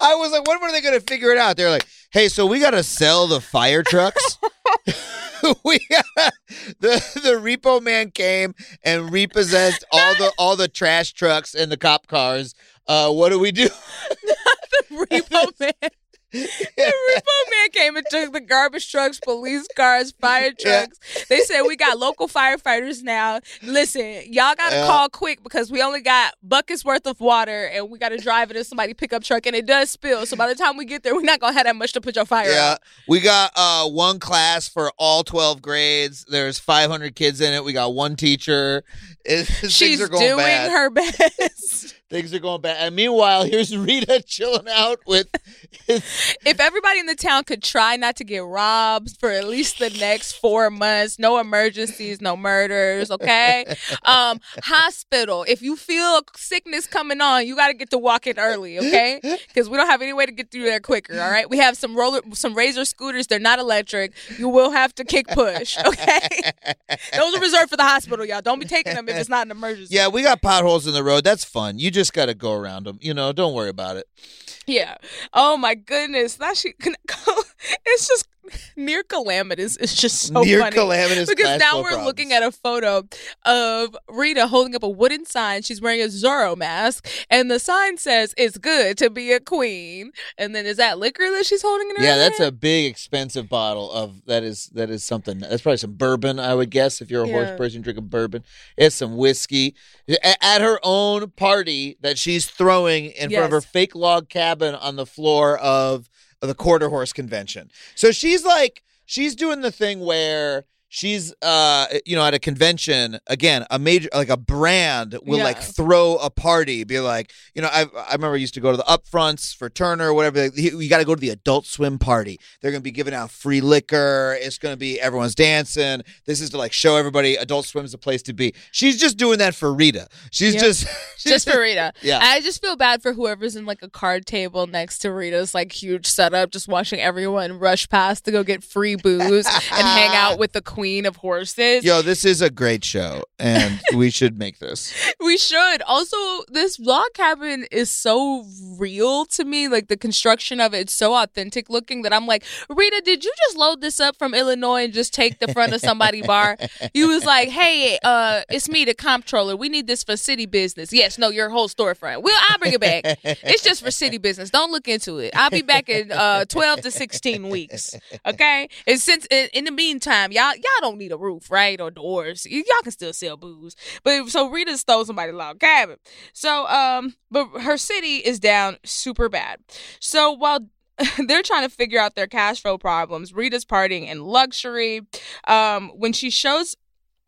I was like, when were they going to figure it out? They're like, hey, so we got to sell the fire trucks. we the the repo man came and repossessed all the all the trash trucks and the cop cars. Uh, what do we do? The repo man. The repo man came and took the garbage trucks, police cars, fire Yeah. trucks. They said we got local firefighters now. Listen, y'all gotta Yeah. call quick because we only got buckets worth of water and we gotta drive it in somebody pickup truck and it does spill. So by the time we get there, we're not gonna have that much to put your fire Yeah, out. we got uh one class for all twelve grades. There's 500 kids in it. We got one teacher. It, She's doing bad. her best. Things are going bad. And meanwhile, here's Rita chilling out with. His, if everybody in the town could try not to get robbed for at least the next four months, no emergencies, no murders, okay? Um, hospital. If you feel sickness coming on, you got to get to walk in early, okay? Because we don't have any way to get through there quicker. All right, we have some roller, some razor scooters. They're not electric. You will have to kick push, okay? Those are reserved for the hospital, y'all. Don't be taking them if it's not an emergency. yeah, we got potholes in the road. That's fun. You just got to go around them. You know, don't worry about it. Yeah. Oh my goodness. That she it's just near calamitous. It's just so Near funny. calamitous because now we're problems. looking at a photo of Rita holding up a wooden sign. She's wearing a Zorro mask, and the sign says "It's good to be a queen." And then is that liquor that she's holding in her Yeah, that's hand? a big expensive bottle of that is that is something. That's probably some bourbon, I would guess, if you're a Yeah. horse person drinking bourbon. It's some whiskey at her own party that she's throwing in front of her fake log cabin on the floor of the quarter horse convention. So she's like she's doing the thing where she's uh you know at a convention again a major like a brand will like throw a party be like you know I I remember I used to go to the upfronts for Turner or whatever like, you got to go to the adult swim party they're going to be giving out free liquor it's going to be everyone's dancing this is to like show everybody adult swim is the place to be she's just doing that for Rita she's Yeah. just she's just for Rita. Yeah. I just feel bad for whoever's in like a card table next to Rita's like huge setup, just watching everyone rush past to go get free booze and hang out with the queen of horses. yo this is a great show and we should make this We should. Also, this log cabin is so real to me. Like the construction of it, it's so authentic looking that I'm like, Rita, did you just load this up from Illinois and just take the front of somebody bar? You was like, hey, uh, it's me, the comptroller. We need this for city business. Yes, no, your whole storefront. Well, I'll bring it back. It's just for city business. Don't look into it. I'll be back in uh 12 to 16 weeks. Okay? And since in, in the meantime, y'all y'all don't need a roof, right? Or doors. Y'all can still sell booze. But so Rita stole somebody's log cabin. So um but her city is down super bad. So while they're trying to figure out their cash flow problems. Rita's partying in luxury. Um, when she shows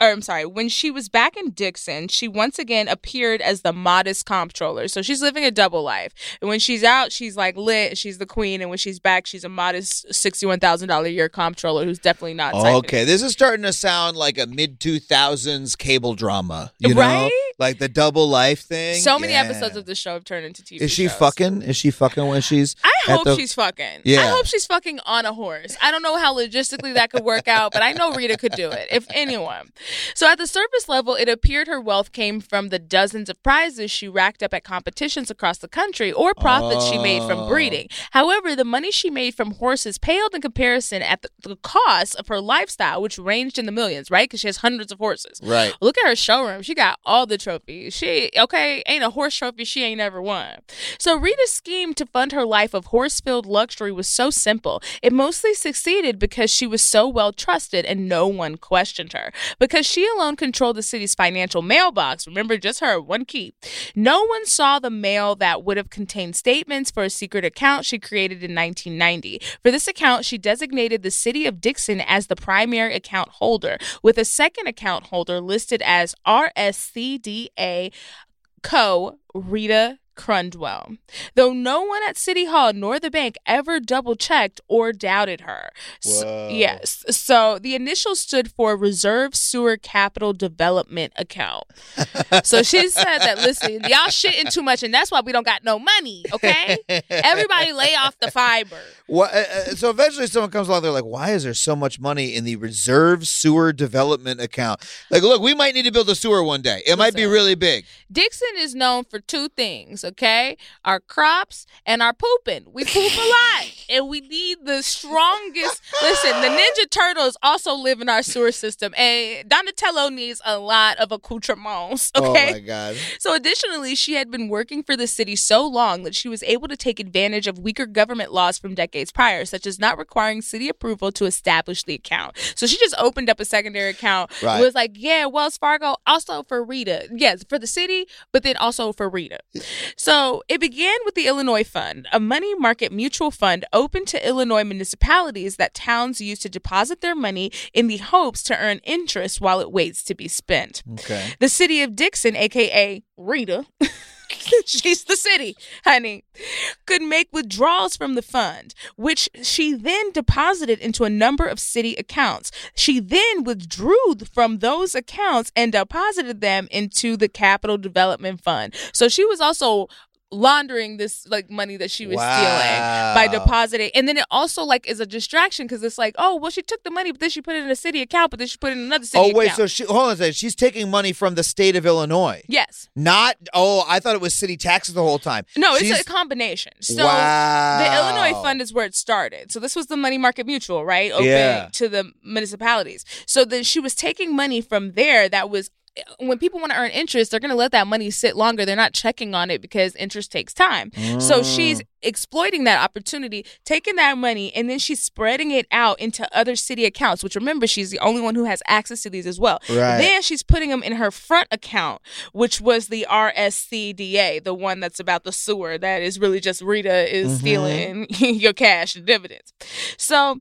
or I'm sorry, when she was back in Dixon, she once again appeared as the modest comptroller. So she's living a double life. And when she's out, she's like lit, she's the queen, and when she's back, she's a modest sixty-one thousand dollar a year comptroller who's definitely not. Okay, this is starting to sound like a mid two thousands cable drama. You know, Right? Like the double life thing. So many Yeah. episodes of the show have turned into TV. Is she shows. fucking? Is she fucking when she's? I hope the- she's fucking. Yeah. I hope she's fucking on a horse. I don't know how logistically that could work out, but I know Rita could do it, if anyone. So at the surface level, it appeared her wealth came from the dozens of prizes she racked up at competitions across the country or profits she made from Oh. breeding. However, the money she made from horses paled in comparison at the, the cost of her lifestyle, which ranged in the millions, right? Because she has hundreds of horses. Right. Look at her showroom. She got all the trophies. She, okay, ain't a horse trophy she ain't ever won. So Rita's scheme to fund her life of horse filled luxury was so simple. It mostly succeeded because she was so well trusted and no one questioned her. Because she alone controlled the city's financial mailbox. Remember, just her, one key. No one saw the mail that would have contained statements for a secret account she created in 1990. For this account, she designated the city of Dixon as the primary account holder, with a second account holder listed as RSCDA Co. Rita Crundwell. Though no one at City Hall nor the bank ever double checked or doubted her. S- Whoa. yes. So the initial stood for Reserve Sewer Capital Development Account. so she said that, listen, y'all shitting too much, and that's why we don't got no money, okay? Everybody lay off the fiber. What, uh, uh, so eventually someone comes along. They're like, "Why is there so much money in the reserve sewer development account?" Like, look, we might need to build a sewer one day. It might be really big. Dixon is known for two things, okay? Our crops and our pooping. We poop a lot. And we need the strongest. Listen, the Ninja Turtles also live in our sewer system, and Donatello needs a lot of accoutrements. Okay. Oh my god. So, additionally, she had been working for the city so long that she was able to take advantage of weaker government laws from decades prior, such as not requiring city approval to establish the account. So, she just opened up a secondary account. Right. Was like, yeah, Wells Fargo, also for Rita. Yes, for the city, but then also for Rita. So, it began with the Illinois Fund, a money market mutual fund open to Illinois municipalities that towns use to deposit their money in the hopes to earn interest while it waits to be spent. Okay. The city of Dixon, aka Rita, she's the city, honey, could make withdrawals from the fund, which she then deposited into a number of city accounts. She then withdrew from those accounts and deposited them into the Capital Development Fund. So she was also laundering this like money that she was stealing by depositing and then it also like is a distraction because it's like oh well she took the money but then she put it in a city account but then she put it in another city Oh wait, account. so she hold on a second. She's taking money from the state of Illinois. yes Not oh, I thought it was city taxes the whole time. No, it's a combination. So wow. the Illinois fund is where it started. So this was the money market mutual, right? Open Yeah. to the municipalities. So then she was taking money from there that was when people want to earn interest, they're going to let that money sit longer. They're not checking on it because interest takes time. So mm. she's exploiting that opportunity, taking that money, and then she's spreading it out into other city accounts, which remember, she's the only one who has access to these as well. Right. Then she's putting them in her front account, which was the RSCDA, the one that's about the sewer. That is really just Rita is mm-hmm. stealing your cash and dividends. So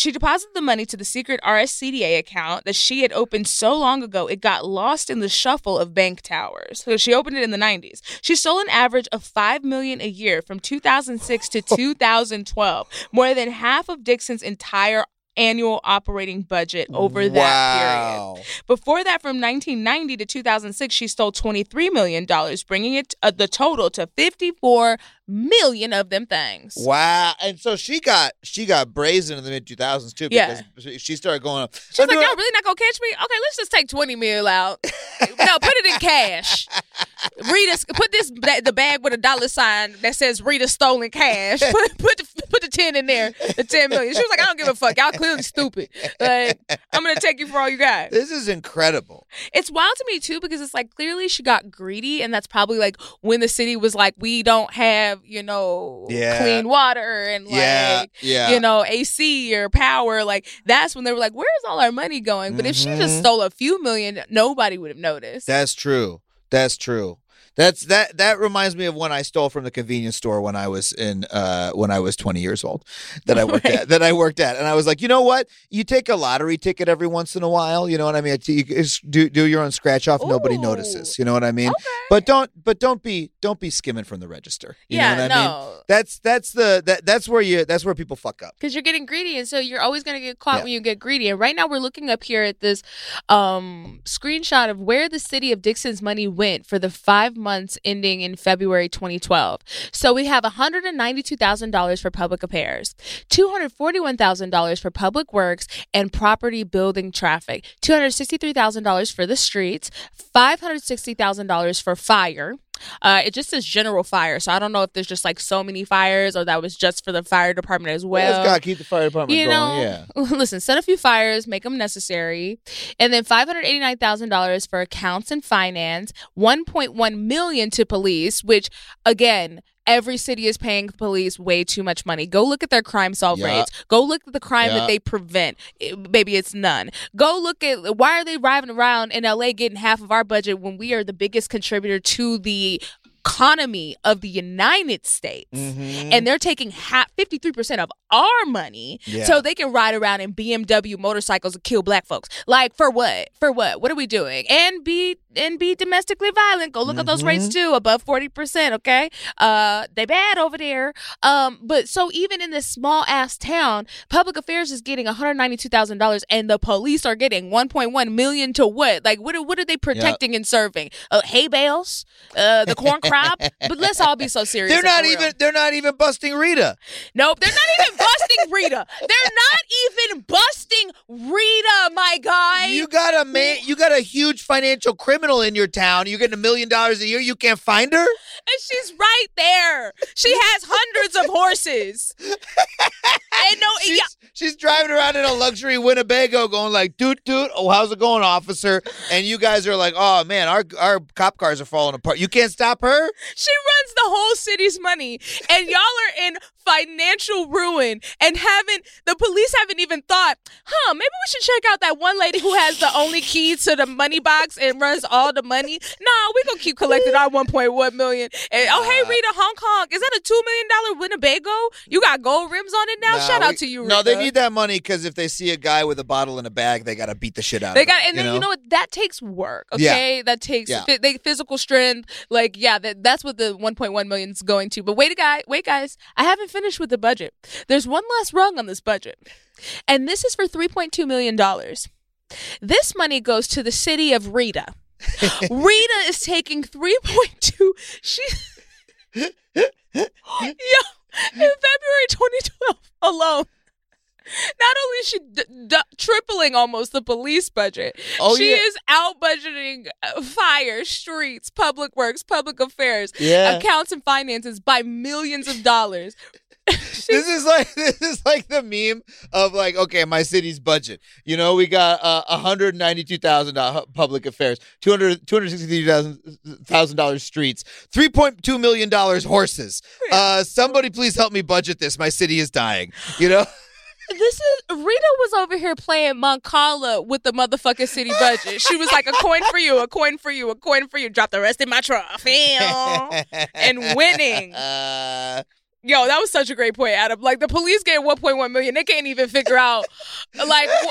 she deposited the money to the secret RSCDA account that she had opened so long ago it got lost in the shuffle of bank towers. So she opened it in the 90s. She stole an average of 5 million a year from 2006 to 2012, more than half of Dixon's entire annual operating budget over that period. Before that, from 1990 to 2006, she stole 23 million dollars, bringing it uh, the total to 54 million of them things. Wow. And so she got she got brazen in the mid 2000s too Yeah. because she started going up. She's like, y'all really not gonna catch me? Okay, let's just take 20 mil out. no, put it in cash. Rita, put this the bag with a dollar sign that says Rita stolen cash. Put put the, put the 10 in there, the 10 million. She was like, I don't give a fuck. Y'all clearly stupid. Like, I'm gonna take you for all you got. This is incredible. It's wild to me too because it's like clearly she got greedy, and that's probably like when the city was like, we don't have you know Yeah. clean water and like Yeah, yeah. you know AC or power. Like that's when they were like, where's all our money going? But if she just Mhm. stole a few million, nobody would have noticed. That's true. That's true. That's that that reminds me of when I stole from the convenience store when I was in uh when I was 20 years old that I worked at that I worked at and I was like, "You know what? You take a lottery ticket every once in a while, you know what I mean? You do do your own scratch off, nobody notices. You know what I mean? Okay. But don't but don't be don't be skimming from the register. You Yeah, know what I mean? no. That's that's the that that's where you that's where people fuck up. because you're getting greedy and so you're always going to get caught Yeah. when you get greedy and right now we're looking up here at this um screenshot of where the city of dixon's money went for the five months ending in february 2012 so we have $192000 for public affairs $241000 for public works and property building traffic $263000 for the streets $560000 for fire uh, it just says general fire, so I don't know if there's just like so many fires or that was just for the fire department as well. Well, gotta keep the fire department you going. know, yeah. listen, set a few fires, make them necessary, and then five hundred eighty nine thousand dollars for accounts and finance, one point one million to police, which again. Every city is paying police way too much money. Go look at their crime solve Yeah. rates. Go look at the crime Yeah. that they prevent. It- maybe it's none. Go look at why are they driving around in LA getting half of our budget when we are the biggest contributor to the economy of the United States Mhm. and they're taking half 53% of our money Yeah. so they can ride around in BMW motorcycles and kill black folks. Like for what? For what? What are we doing? And be and be domestically violent. Go look at those rates Mm-hmm. too, above 40%, okay? Uh they bad over there. Um but so even in this small ass town, public affairs is getting $192,000 and the police are getting 1.1 million to what? Like what are, what are they protecting and serving? Uh hay bales? Uh the corn crop? But let's all be so serious. They're not even they're not even busting Rita. Nope, they're not even busting Rita. They're not even busting Rita, my guy. You got a man. You got a huge financial criminal criminal in your town. You're getting a million dollars a year. You can't find her. And she's right there. She has hundreds of horses. And no, She's, yeah, she's driving around in a luxury Winnebago, going like "doot doot." Oh, how's it going, officer? And you guys are like, "Oh man, our our cop cars are falling apart. You can't stop her." she runs the whole city's money, and y'all are in financial ruin and haven't the police haven't even thought, huh, maybe we should check out that one lady who has the only key to the money box and runs all the money. Nah, we gonna keep collecting our 1.1 million. And oh hey Rita, Hong Kong, is that a two million dollar Winnebago? You got gold rims on it now? Nah, Shout out we- to you, Rita. No, they need that money because if they see a guy with a bottle in a bag, they gotta beat the shit out They of got, and then you know what? That takes work. Yeah. Okay, that takes Yeah. phy- they, physical strength. Like, yeah, that, that's what the 1.1 million is going to. But wait, a guy, wait, guys, I haven't finished with the budget. There's one last rung on this budget, and this is for 3.2 million dollars. This money goes to the city of Rita. Rita is taking 3.2. She. Yo, in February 2012 alone. Not only is she d- d- tripling almost the police budget, Oh, she yeah. is out budgeting uh, fire, streets, public works, public affairs, Yeah. accounts, and finances by millions of dollars. this is like this is like the meme of like okay my city's budget you know we got uh, 192000 dollars public affairs 200 263000 dollars streets 3.2 million dollars horses uh somebody please help me budget this my city is dying you know This is Rita was over here playing Mancala with the motherfucking city budget. She was like, a coin for you, a coin for you, a coin for you. Drop the rest in my trough. and winning. uh Yo, that was such a great point, Adam. Like the police get 1.1 million, they can't even figure out like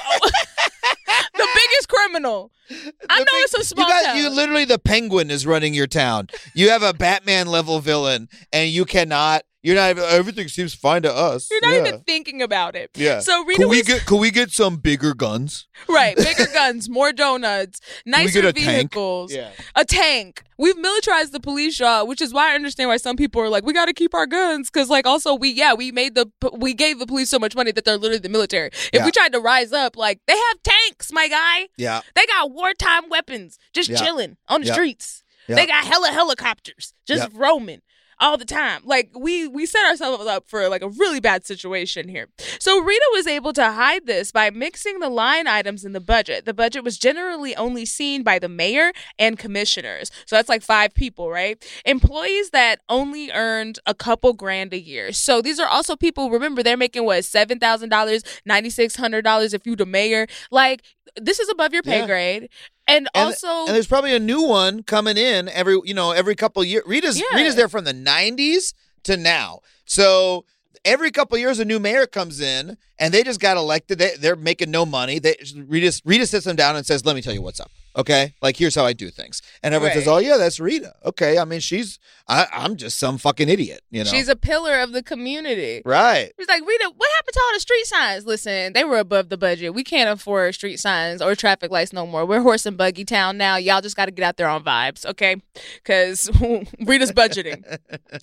the biggest criminal. I the know big- it's a small you got, town. You literally the penguin is running your town. You have a Batman level villain, and you cannot. You're not. even- Everything seems fine to us. You're not Yeah. even thinking about it. Yeah. So Rita Could we was get? Could we get some bigger guns? right, bigger guns, more donuts, we nicer get a tank? vehicles, Yeah. a tank. We've militarized the police, y'all, which is why I understand why some people are like, we got to keep our guns, because like also we yeah we made the we gave the police so much money that they're literally the military. If Yeah. we tried to rise up, like they have tanks, my guy. Yeah. They got wartime weapons just chilling on the streets. They got hella helicopters just roaming all the time. Like we we set ourselves up for like a really bad situation here. So Rita was able to hide this by mixing the line items in the budget. The budget was generally only seen by the mayor and commissioners. So that's like five people, right? Employees that only earned a couple grand a year. So these are also people remember they're making what $7,000, $9600 if you the mayor. Like this is above your pay Yeah. grade. And, And, also and there's probably a new one coming in every you know every couple years. Rita's Yeah. Rita's there from the '90s to now, so every couple years a new mayor comes in, and they just got elected. They, they're making no money. They Rita Rita sits them down and says, "Let me tell you what's up." Okay, like here's how I do things, and everyone says, "Oh yeah, that's Rita." Okay, I mean she's I, I'm just some fucking idiot, you know. she's a pillar of the community. right. He's like, Rita, what happened to all the street signs? Listen, they were above the budget. We can't afford street signs or traffic lights no more. We're horse and buggy town now. Y'all just got to get out there on vibes, okay? Because Rita's budgeting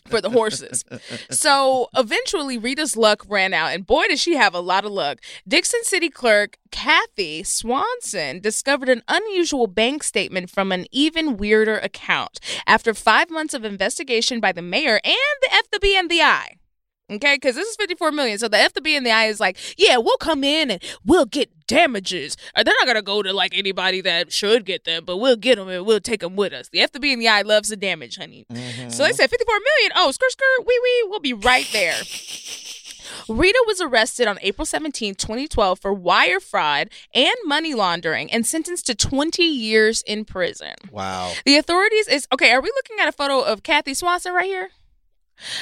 for the horses. So eventually, Rita's luck ran out, and boy, did she have a lot of luck. Dixon City Clerk Kathy Swanson discovered an unusual bank statement from an even weirder account after five months of investigation by the mayor and the FDB and the I. Okay, because this is 54 million. So the FDB and the I is like, yeah, we'll come in and we'll get damages. Or they're not going to go to like anybody that should get them, but we'll get them and we'll take them with us. The FDB and the I loves the damage, honey. So they mm-hmm. said 54 million. Oh, skirt, skirt, wee, wee. We'll be right there. Rita was arrested on April 17, 2012 for wire fraud and money laundering and sentenced to 20 years in prison. Wow. The authorities is okay. Are we looking at a photo of Kathy Swanson right here?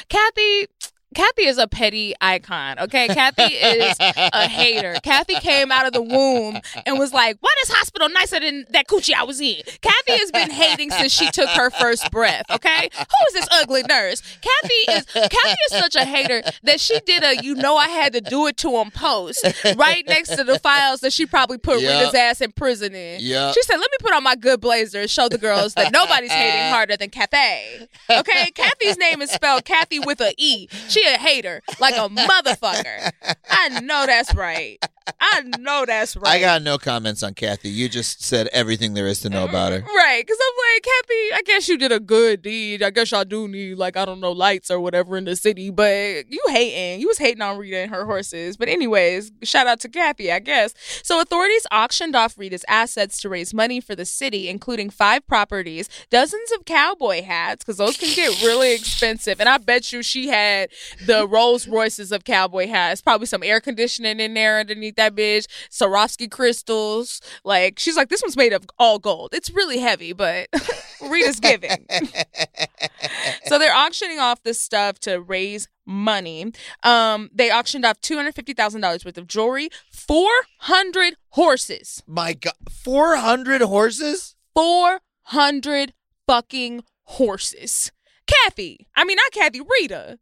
Kathy, Kathy is a petty icon. Okay, Kathy is a hater. Kathy came out of the womb and was like, "Why this hospital nicer than that coochie I was in?" Kathy has been hating since she took her first breath. Okay, who is this ugly nurse? Kathy is Kathy is such a hater that she did a "you know I had to do it to him" post right next to the files that she probably put Yeah. Rita's ass in prison in. Yeah. She said, "Let me put on my good blazer and show the girls that nobody's hating harder than Kathy." Okay, Kathy's name is spelled Kathy with a E. She a hater, like a motherfucker. I know that's right. I know that's right. I got no comments on Kathy. You just said everything there is to know about her. Right, because I'm like, Kathy, I guess you did a good deed. I guess y'all do need, like, I don't know, lights or whatever in the city, but you hating. You was hating on Rita and her horses. But, anyways, shout out to Kathy, I guess. So, authorities auctioned off Rita's assets to raise money for the city, including five properties, dozens of cowboy hats, because those can get really expensive. And I bet you she had the Rolls Royces of cowboy hats, probably some air conditioning in there underneath that bitch, Swarovski crystals. Like, she's like, this one's made of all gold. It's really heavy, but Rita's giving. so they're auctioning off this stuff to raise money. Um, they auctioned off two hundred fifty thousand dollars worth of jewelry, four hundred horses, My God, 400 horses? four hundred fucking horses. Kathy, I mean not Kathy, Rita.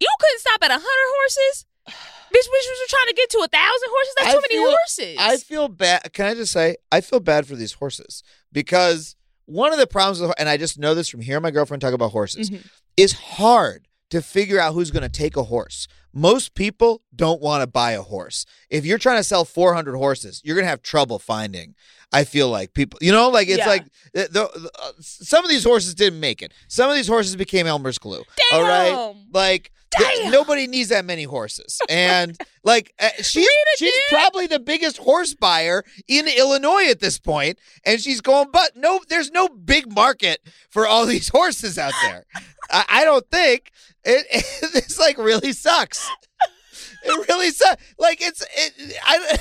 You couldn't stop at a hundred horses. Bitch, bitch was trying to get to a thousand horses. That's I too many feel- horses. I feel bad. Can I just say, I feel bad for these horses because one of the problems, with, and I just know this from hearing my girlfriend talk about horses, Mhm. it's hard to figure out who's going to take a horse. Most people don't want to buy a horse. If you're trying to sell 400 horses, you're going to have trouble finding. I feel like people, you know, like it's Yeah. like the, the, uh, some of these horses didn't make it. Some of these horses became Elmer's glue. All right, like Damn. nobody needs that many horses, and like uh, she's she's did. probably the biggest horse buyer in Illinois at this point, and she's going, but no, there's no big market for all these horses out there. I, I don't think it, This like really sucks. It really sucks. Like it's it, I.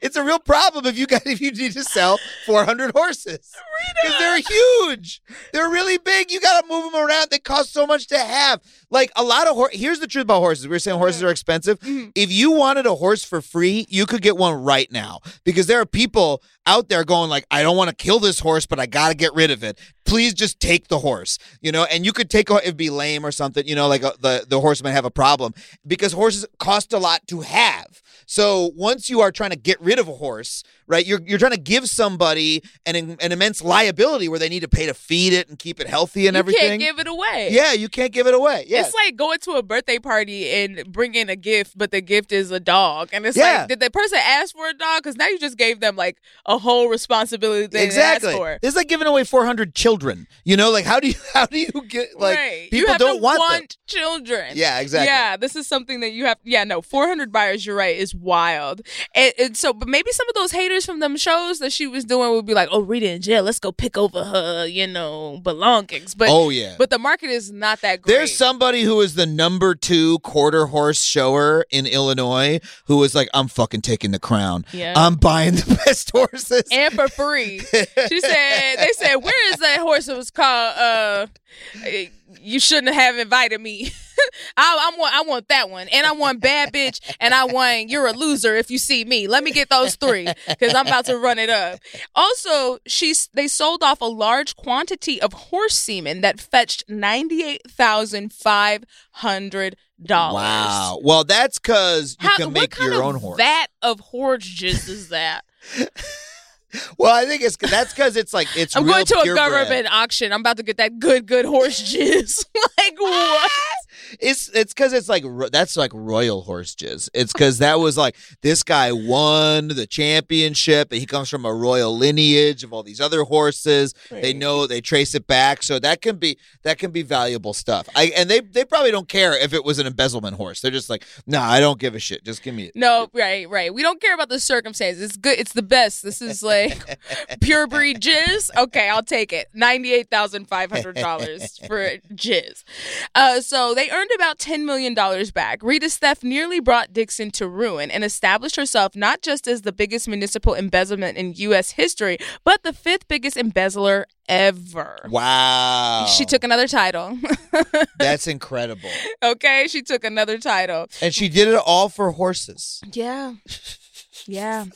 It's a real problem if you got if you need to sell 400 horses because they're huge. They're really big. You got to move them around. They cost so much to have. Like a lot of horse. Here's the truth about horses. We are saying horses are expensive. Mm-hmm. If you wanted a horse for free, you could get one right now because there are people out there going like, I don't want to kill this horse, but I got to get rid of it. Please just take the horse, you know. And you could take it'd be lame or something, you know, like a, the the horse might have a problem because horses cost a lot to have. So once you are trying to get rid of a horse, right, you're you're trying to give somebody an an immense liability where they need to pay to feed it and keep it healthy and you everything. can't give it away. yeah, you can't give it away. Yeah. It's like going to a birthday party and bringing a gift, but the gift is a dog. And it's Yeah. like, did the person ask for a dog? Because now you just gave them like a whole responsibility they exactly. for. It's like giving away 400 children. You know, like how do you how do you get like right. people don't want, want children. Yeah, exactly. Yeah, this is something that you have. Yeah, no, 400 buyers, you're right, is wild. And, and so, but maybe some of those haters from them shows that she was doing would be like, oh, Rita in jail, let's go pick over her, you know, belongings. But Oh, yeah. But the market is not that great. There's somebody who is the number two quarter horse shower in Illinois who was like, I'm fucking taking the crown. Yeah. I'm buying the best horses. and for free. She said, they said, where is that horse that was called, uh, you shouldn't have invited me. I, I want, I want that one, and I want bad bitch, and I want you're a loser if you see me. Let me get those three because I'm about to run it up. Also, she's they sold off a large quantity of horse semen that fetched ninety eight thousand five hundred dollars. wow. Well, that's because you How, can make your own horse. vat of horse jizz is that? well, I think it's that's because it's like it's. I'm going to a government auction. I'm about to get that good, good horse jizz. like what? It's it's because it's like that's like royal horse jizz. It's because that was like this guy won the championship, and he comes from a royal lineage of all these other horses. They know they trace it back, so that can be that can be valuable stuff. I and they they probably don't care if it was an embezzlement horse. They're just like, nah, I don't give a shit. Just give me it. No, right, right. We don't care about the circumstances. It's good. It's the best. This is like pure breed jizz. Okay, I'll take it. Ninety-eight thousand five hundred dollars for jizz. Uh, so they earned about ten million dollars back. Rita's theft nearly brought Dixon to ruin and established herself not just as the biggest municipal embezzlement in U.S. history, but the fifth biggest embezzler ever. Wow, She took another title. that's incredible, okay, she took another title. and she did it all for horses. Yeah. Yeah.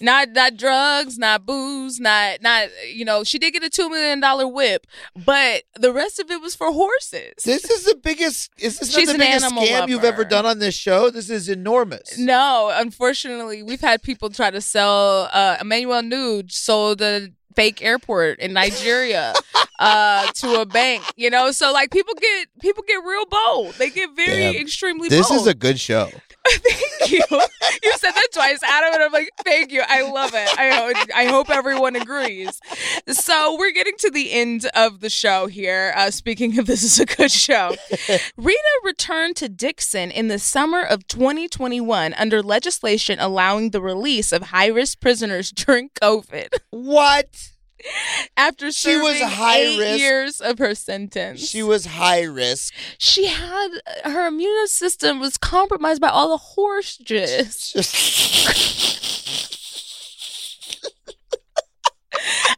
Not not drugs, not booze, not not you know, she did get a two million dollar whip, but the rest of it was for horses. This is the biggest. Is this She's not the biggest scam you've ever done on this show? This is enormous. No, unfortunately, we've had people try to sell uh Emmanuel Nwude sold a fake airport in Nigeria uh to a bank, you know? So like people get people get real bold. They get very Damn. extremely This bold. is a good show. thank you. You said that twice, Adam, and I'm like, thank you. I love it. I I hope everyone agrees. So we're getting to the end of the show here. Uh, speaking of this is a good show. Rita returned to Dixon in the summer of 2021 under legislation allowing the release of high risk prisoners during COVID. What? After She was serving high eight risk. years of her sentence, She was high risk. she had her immune system was compromised by all the horse jizz.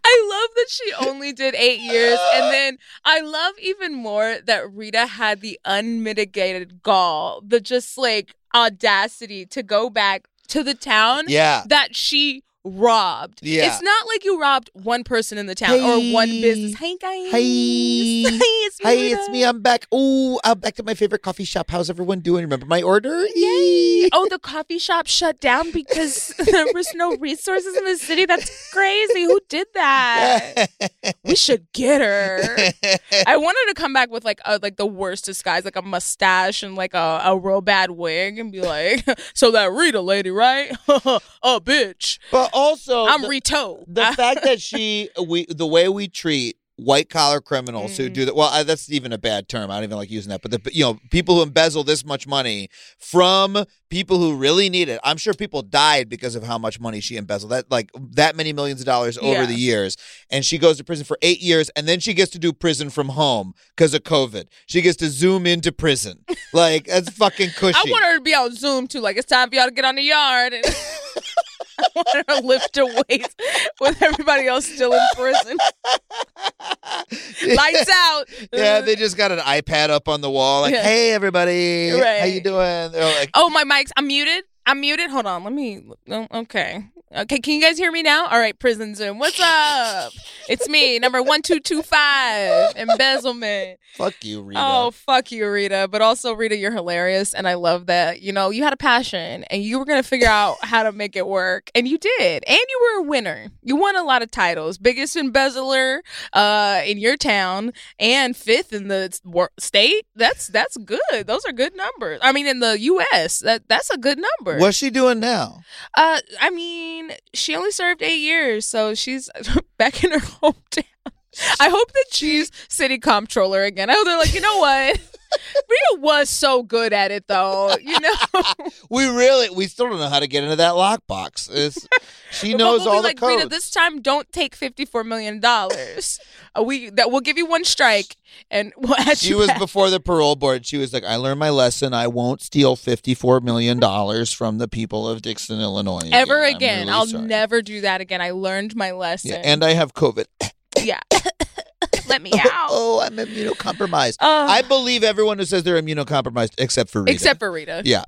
I love that she only did eight years. And then I love even more that Rita had the unmitigated gall, the just like audacity to go back to the town Yeah. that she robbed. Yeah. It's not like you robbed one person in the town or one business. Hey guys. Hey. it's me. Hey, it's me. I'm back. Oh, I'm back at my favorite coffee shop. How's everyone doing? Remember my order? Yay! Oh, the coffee shop shut down because there was no resources in the city. That's crazy. Who did that? We should get her. I wanted to come back with like a, like the worst disguise, like a mustache and like a, a real bad wig, and be like, "So that Rita lady, right? a bitch. but also, I'm the, Rito." the fact that she, we, the way we treat white collar criminals who Mm. do that. Well, I, that's even a bad term. I don't even like using that. But the, you know, people who embezzle this much money from people who really need it. I'm sure people died because of how much money she embezzled. That like that many millions of dollars over Yeah. the years, and she goes to prison for eight years, and then she gets to do prison from home because of COVID. She gets to zoom into prison. Like that's fucking cushy. I want her to be on Zoom too. Like it's time for y'all to get on the yard. And want to lift a weight with everybody else still in prison. Lights out. Yeah, uh, they just got an iPad up on the wall, like, Yeah. "Hey, everybody, how you doing?" They're like, Oh, my mic's. I'm muted. I'm muted. Hold on. Let me. oh, Okay. Okay. Can you guys hear me now? All right. Prison Zoom. What's up? It's me, number one two two five. Embezzlement. "Fuck you, Rita." Oh, fuck you, Rita. But also, Rita, you're hilarious. And I love that, you know, you had a passion and you were going to figure out how to make it work. And you did. And you were a winner. You won a lot of titles. Biggest embezzler uh, in your town and fifth in the state. That's that's good. Those are good numbers. I mean, in the U.S., that that's a good number. What's she doing now? Uh, I mean, she only served eight years, so she's back in her hometown. I hope that she's city comptroller again. I hope they're like, you know what? Rita was so good at it, though. You know, We really, we still don't know how to get into that lockbox. It's, she knows we'll all the like, codes. Rita, this time don't take fifty-four million dollars. Uh, we that we'll give you one strike, and we'll she was back. before the parole board. She was like, "I learned my lesson. I won't steal fifty-four million dollars from the people of Dixon, Illinois, ever I'm again. really I'll sorry." never do that again. I learned my lesson. Yeah, and I have COVID. yeah, let me out. oh, I'm immunocompromised. Uh, I believe everyone who says they're immunocompromised, except for Rita. Except for Rita. yeah.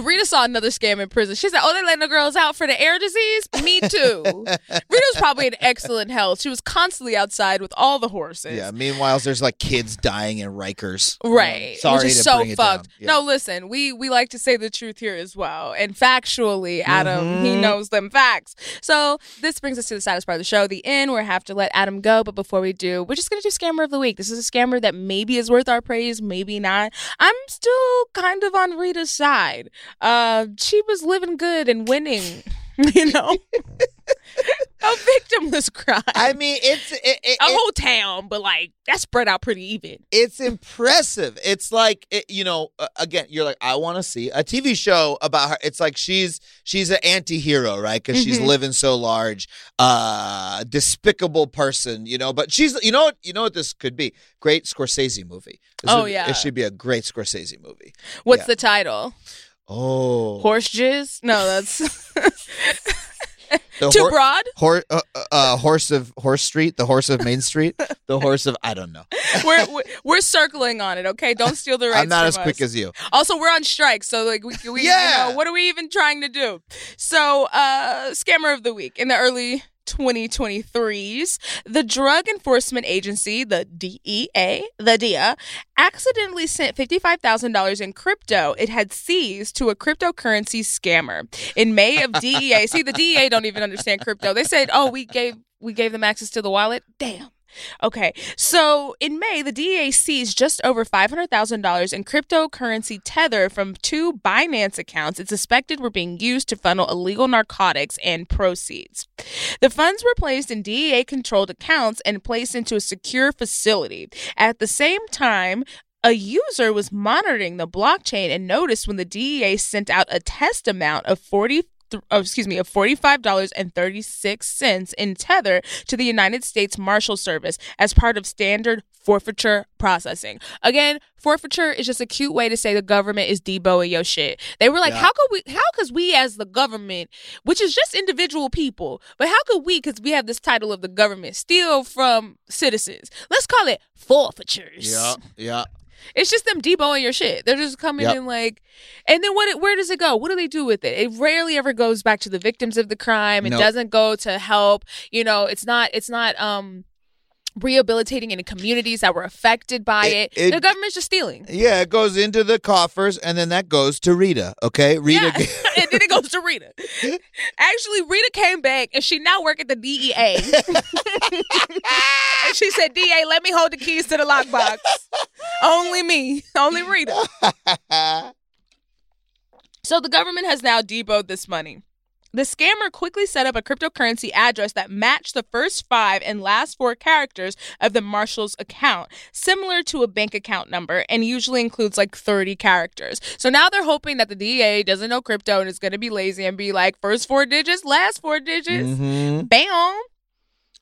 Rita saw another scam in prison. She said, "Oh, they letting the girls out for the air disease." Me too. Rita's probably in excellent health. She was constantly outside with all the horses. Yeah. Meanwhile, there's like kids dying in Rikers. Right, Sorry which is to so bring it fucked. down. Yeah. No, listen, we we like to say the truth here as well, and factually, Adam he Mhm. knows them facts. So this brings us to the saddest part of the show, the end, where I have to let Adam go. But before we do, we're just gonna do scammer of the week. This is a scammer that maybe is worth our praise, maybe not. I'm still kind of on Rita's side. Uh, she was living good and winning. You know, a victimless crime. I mean, it's it, it, a it- whole town, but like that's spread out pretty even. it's impressive. It's like it, you know, uh, again, you're like, I want to see a TV show about her. It's like she's she's an anti-hero, right? Because she's Mhm. living so large, uh, despicable person, you know. But she's, you know what, you know what this could be? Great Scorsese movie. This Oh, would- yeah. it should be a great Scorsese movie. What's Yeah. the title? Oh, Horse jizz? No, that's the too hor- broad. hor- uh, uh, uh, horse of Horse Street, the horse of Main Street, the horse of I don't know. We're, we're we're circling on it. Okay, don't steal the rights. I'm not as quick us. as you. Also, we're on strike, so like we, we Yeah. you know, what are we even trying to do? So, uh, scammer of the week in the early 2023s, the Drug Enforcement Agency, the DEA, the DEA, accidentally sent $55,000 in crypto it had seized to a cryptocurrency scammer. In May of DEA, see the DEA don't even understand crypto. They said, "Oh, we gave we gave them access to the wallet." Damn. Okay, so in May, the DEA seized just over $500,000 in cryptocurrency Tether from two Binance accounts it suspected were being used to funnel illegal narcotics and proceeds. The funds were placed in DEA controlled accounts and placed into a secure facility. At the same time, a user was monitoring the blockchain and noticed when the DEA sent out a test amount of 40 oh, excuse me, of $45.36 in Tether to the United States Marshal Service as part of standard forfeiture processing. Again, forfeiture is just a cute way to say the government is deboing your shit. They were like, Yeah. how could we, how could we as the government, which is just individual people, but how could we, because we have this title of the government, steal from citizens? Let's call it forfeitures. Yeah, yeah. It's just them deboing your shit. They're just coming Yep. in like, and then what? It, where does it go? What do they do with it? It rarely ever goes back to the victims of the crime. It Nope. doesn't go to help. You know, it's not. It's not. Um, rehabilitating any communities that were affected by It- it. it- the government's just stealing. Yeah, it goes into the coffers and then that goes to Rita, okay? Rita Yeah. and then it goes to Rita. Actually, Rita came back and she now work at the DEA. and she said, DA, let me hold the keys to the lockbox. Only me. Only Rita. So the government has now deboed this money. The scammer quickly set up a cryptocurrency address that matched the first five and last four characters of the marshal's account, similar to a bank account number, and usually includes like 30 characters. So now they're hoping that the DA doesn't know crypto and is going to be lazy and be like, first four digits, last four digits, Mhm. bam.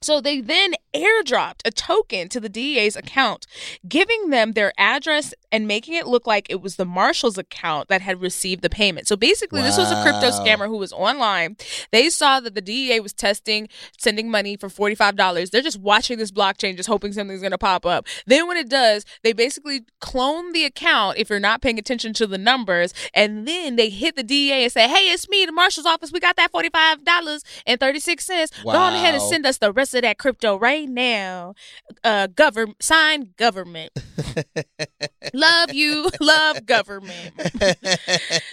So they then airdropped a token to the DEA's account, giving them their address and making it look like it was the marshal's account that had received the payment. So basically, this was a crypto scammer who was online. They saw that the DEA was testing sending money for $45. They're just watching this blockchain, just hoping something's going to pop up. Then when it does, they basically clone the account if you're not paying attention to the numbers. And then they hit the DEA and say, hey, it's me, the marshal's office. We got that $45.36. Go on ahead and Wow. send us the rest of that crypto right now. Uh, sign government. love you, love government.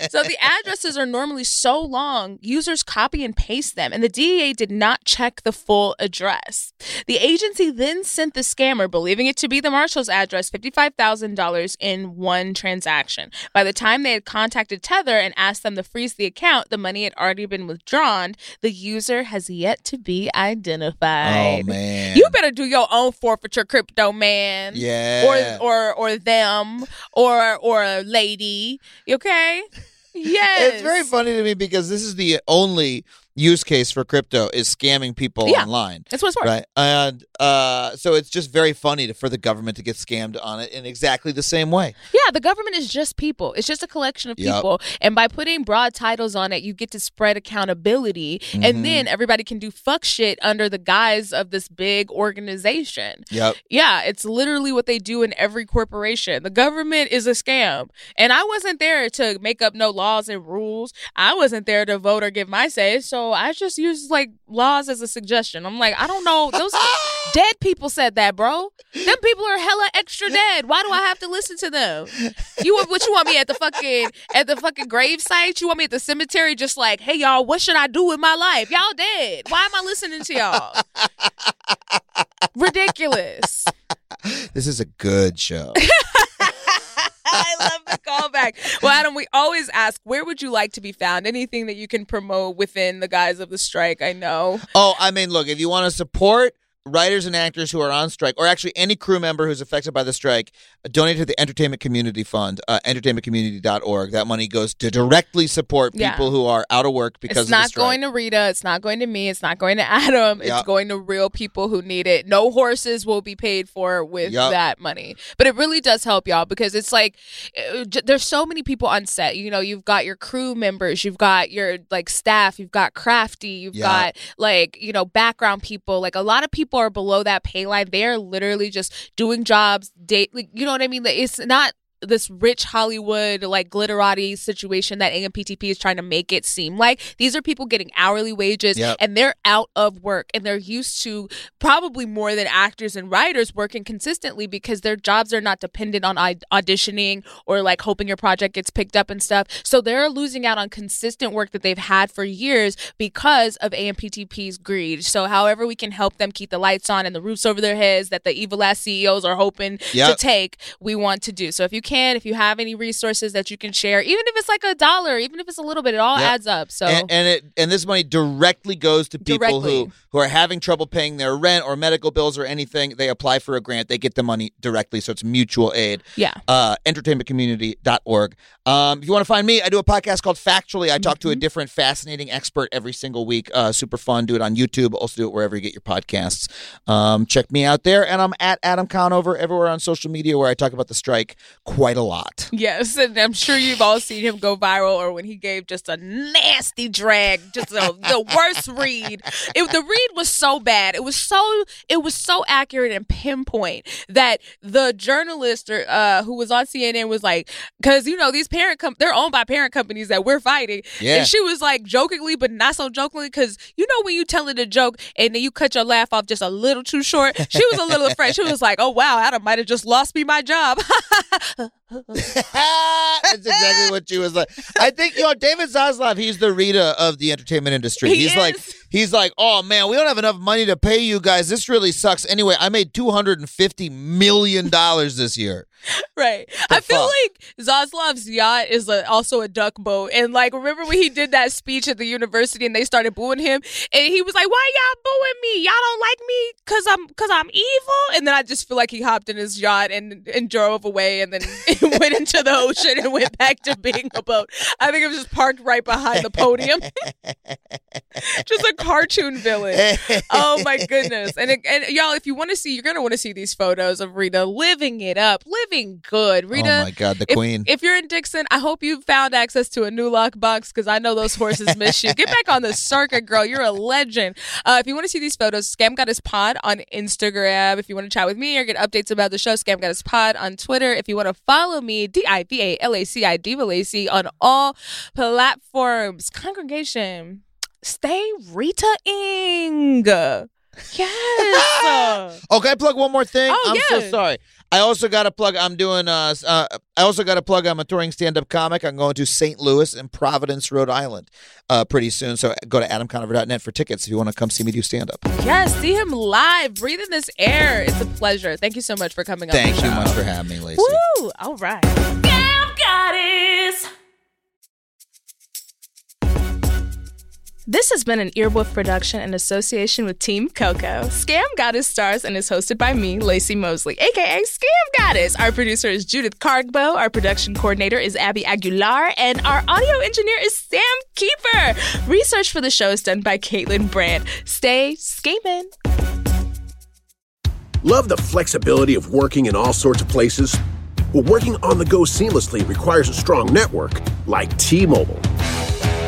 so the addresses are normally so long, users copy and paste them, and the DEA did not check the full address. The agency then sent the scammer, believing it to be the marshal's address, $55,000 in one transaction. By the time they had contacted Tether and asked them to freeze the account, the money had already been withdrawn. The user has yet to be identified. Oh man. You better do your own forfeiture crypto, man. Yeah. Or or or them or or a lady. Okay? Yes. It's very funny to me because this is the only use case for crypto is scamming people Yeah. online. That's what it's for. Right. And uh, so it's just very funny to, for the government to get scammed on it in exactly the same way. Yeah, the government is just people. It's just a collection of Yep. people. And by putting broad titles on it, you get to spread accountability. Mm-hmm. And then everybody can do fuck shit under the guise of this big organization. Yep. Yeah, it's literally what they do in every corporation. The government is a scam. And I wasn't there to make up no laws and rules. I wasn't there to vote or give my say. So I just use like laws as a suggestion. I'm like, I don't know. Those dead people said that, bro. Them people are hella extra dead. Why do I have to listen to them? You want what you want me at the fucking at the fucking grave site? You want me at the cemetery just like, hey y'all, what should I do with my life? Y'all dead. Why am I listening to y'all? Ridiculous. This is a good show. I love the callback. Well, Adam, we always ask, where would you like to be found? Anything that you can promote within the guise of the strike? I know. oh, I mean, look, if you want to support writers and actors who are on strike, or actually any crew member who's affected by the strike, donate to the Entertainment Community Fund, uh, entertainmentcommunity.org. That money goes to directly support Yeah. people who are out of work because it's of the not going to Rita. It's not going to me. It's not going to Adam. Yeah. It's going to real people who need it. No horses will be paid for with Yup. that money. But it really does help y'all because it's like uh, j- there's so many people on set. You know, you've got your crew members, you've got your like staff, you've got crafty, you've Yeah. got like you know background people. Like a lot of people are below that pay line. They are literally just doing jobs. Date, like, you know what I mean? It's not this rich Hollywood like glitterati situation that AMPTP is trying to make it seem like. These are people getting hourly wages Yep. and they're out of work and they're used to probably more than actors and writers working consistently because their jobs are not dependent on aud- auditioning or like hoping your project gets picked up and stuff. So they're losing out on consistent work that they've had for years because of AMPTP's greed. So however we can help them keep the lights on and the roofs over their heads that the evil ass CEOs are hoping Yep. to take, we want to do. So if you can, if you have any resources that you can share, even if it's like a dollar, even if it's a little bit, it all Yep. adds up. So and, and it and this money directly goes to people Directly. who who are having trouble paying their rent or medical bills or anything. They apply for a grant, they get the money directly, so it's mutual aid. yeah. Uh, entertainmentcommunity.org. Um, if you want to find me, I do a podcast called Factually. I talk to a Mm-hmm. different fascinating expert every single week. Uh, super fun. Do it on YouTube. Also do it wherever you get your podcasts. Um, check me out there, and I'm at Adam Conover everywhere on social media where I talk about the strike quite a lot. Yes, and I'm sure you've all seen him go viral, or when he gave just a nasty drag, just a, the worst read. It, the read was so bad. It was so it was so accurate and pinpoint that the journalist or uh, who was on CNN was like, because you know these parent com- they're owned by parent companies that we're fighting, Yeah. and she was like jokingly, but not so jokingly, because you know when you tell it a joke and then you cut your laugh off just a little too short. She was a little afraid. She was like, "Oh wow, Adam might have just lost me my job." That's exactly what she was like. I think you know David Zaslav. He's the Rita of the entertainment industry. He he's like is. He's like, oh man, we don't have enough money to pay you guys. This really sucks. Anyway, I made two hundred and fifty million dollars this year. Right. I feel like Zaslav's yacht is a, also a duck boat. And like, remember when he did that speech at the university and they started booing him? And he was like, why y'all booing me? Y'all don't like me because I'm, cause I'm evil? And then I just feel like he hopped in his yacht and, and drove away and then went into the ocean and went back to being a boat. I think it was just parked right behind the podium. just a cartoon villain. oh my goodness! And and y'all, if you want to see, you're gonna want to see these photos of Rita living it up, living good. Rita, oh my god, the if, queen. If you're in Dixon, I hope you found access to a new lockbox because I know those horses miss you. Get back on the circuit, girl. You're a legend. Uh, if you want to see these photos, Scam Goddess Pod on Instagram. If you want to chat with me or get updates about the show, Scam Goddess Pod on Twitter. If you want to follow me, D I V A L A C I Diva on all platforms. Congregation, stay Rita ing. Yes. Oh, can I plug one more thing? Oh, I'm so sorry. I also got to plug. I'm doing. Uh, uh, I also got to plug. I'm a touring stand-up comic. I'm going to St. Louis and Providence, Rhode Island, uh, pretty soon. So go to adamconover.net for tickets if you want to come see me do stand-up. Yes, see him live, breathe in this air. It's a pleasure. Thank you so much for coming on. Thank you show. much for having me, Laci. Woo! All right. Scam Goddess. This has been an Earwolf production in association with Team Coco. Scam Goddess stars and is hosted by me, Laci Mosley, aka Scam Goddess. Our producer is Judith Cargbo. Our production coordinator is Abby Aguilar. And our audio engineer is Sam Keeper. Research for the show is done by Kaelyn Brandt. Stay scamming. Love the flexibility of working in all sorts of places? Well, working on the go seamlessly requires a strong network like T Mobile.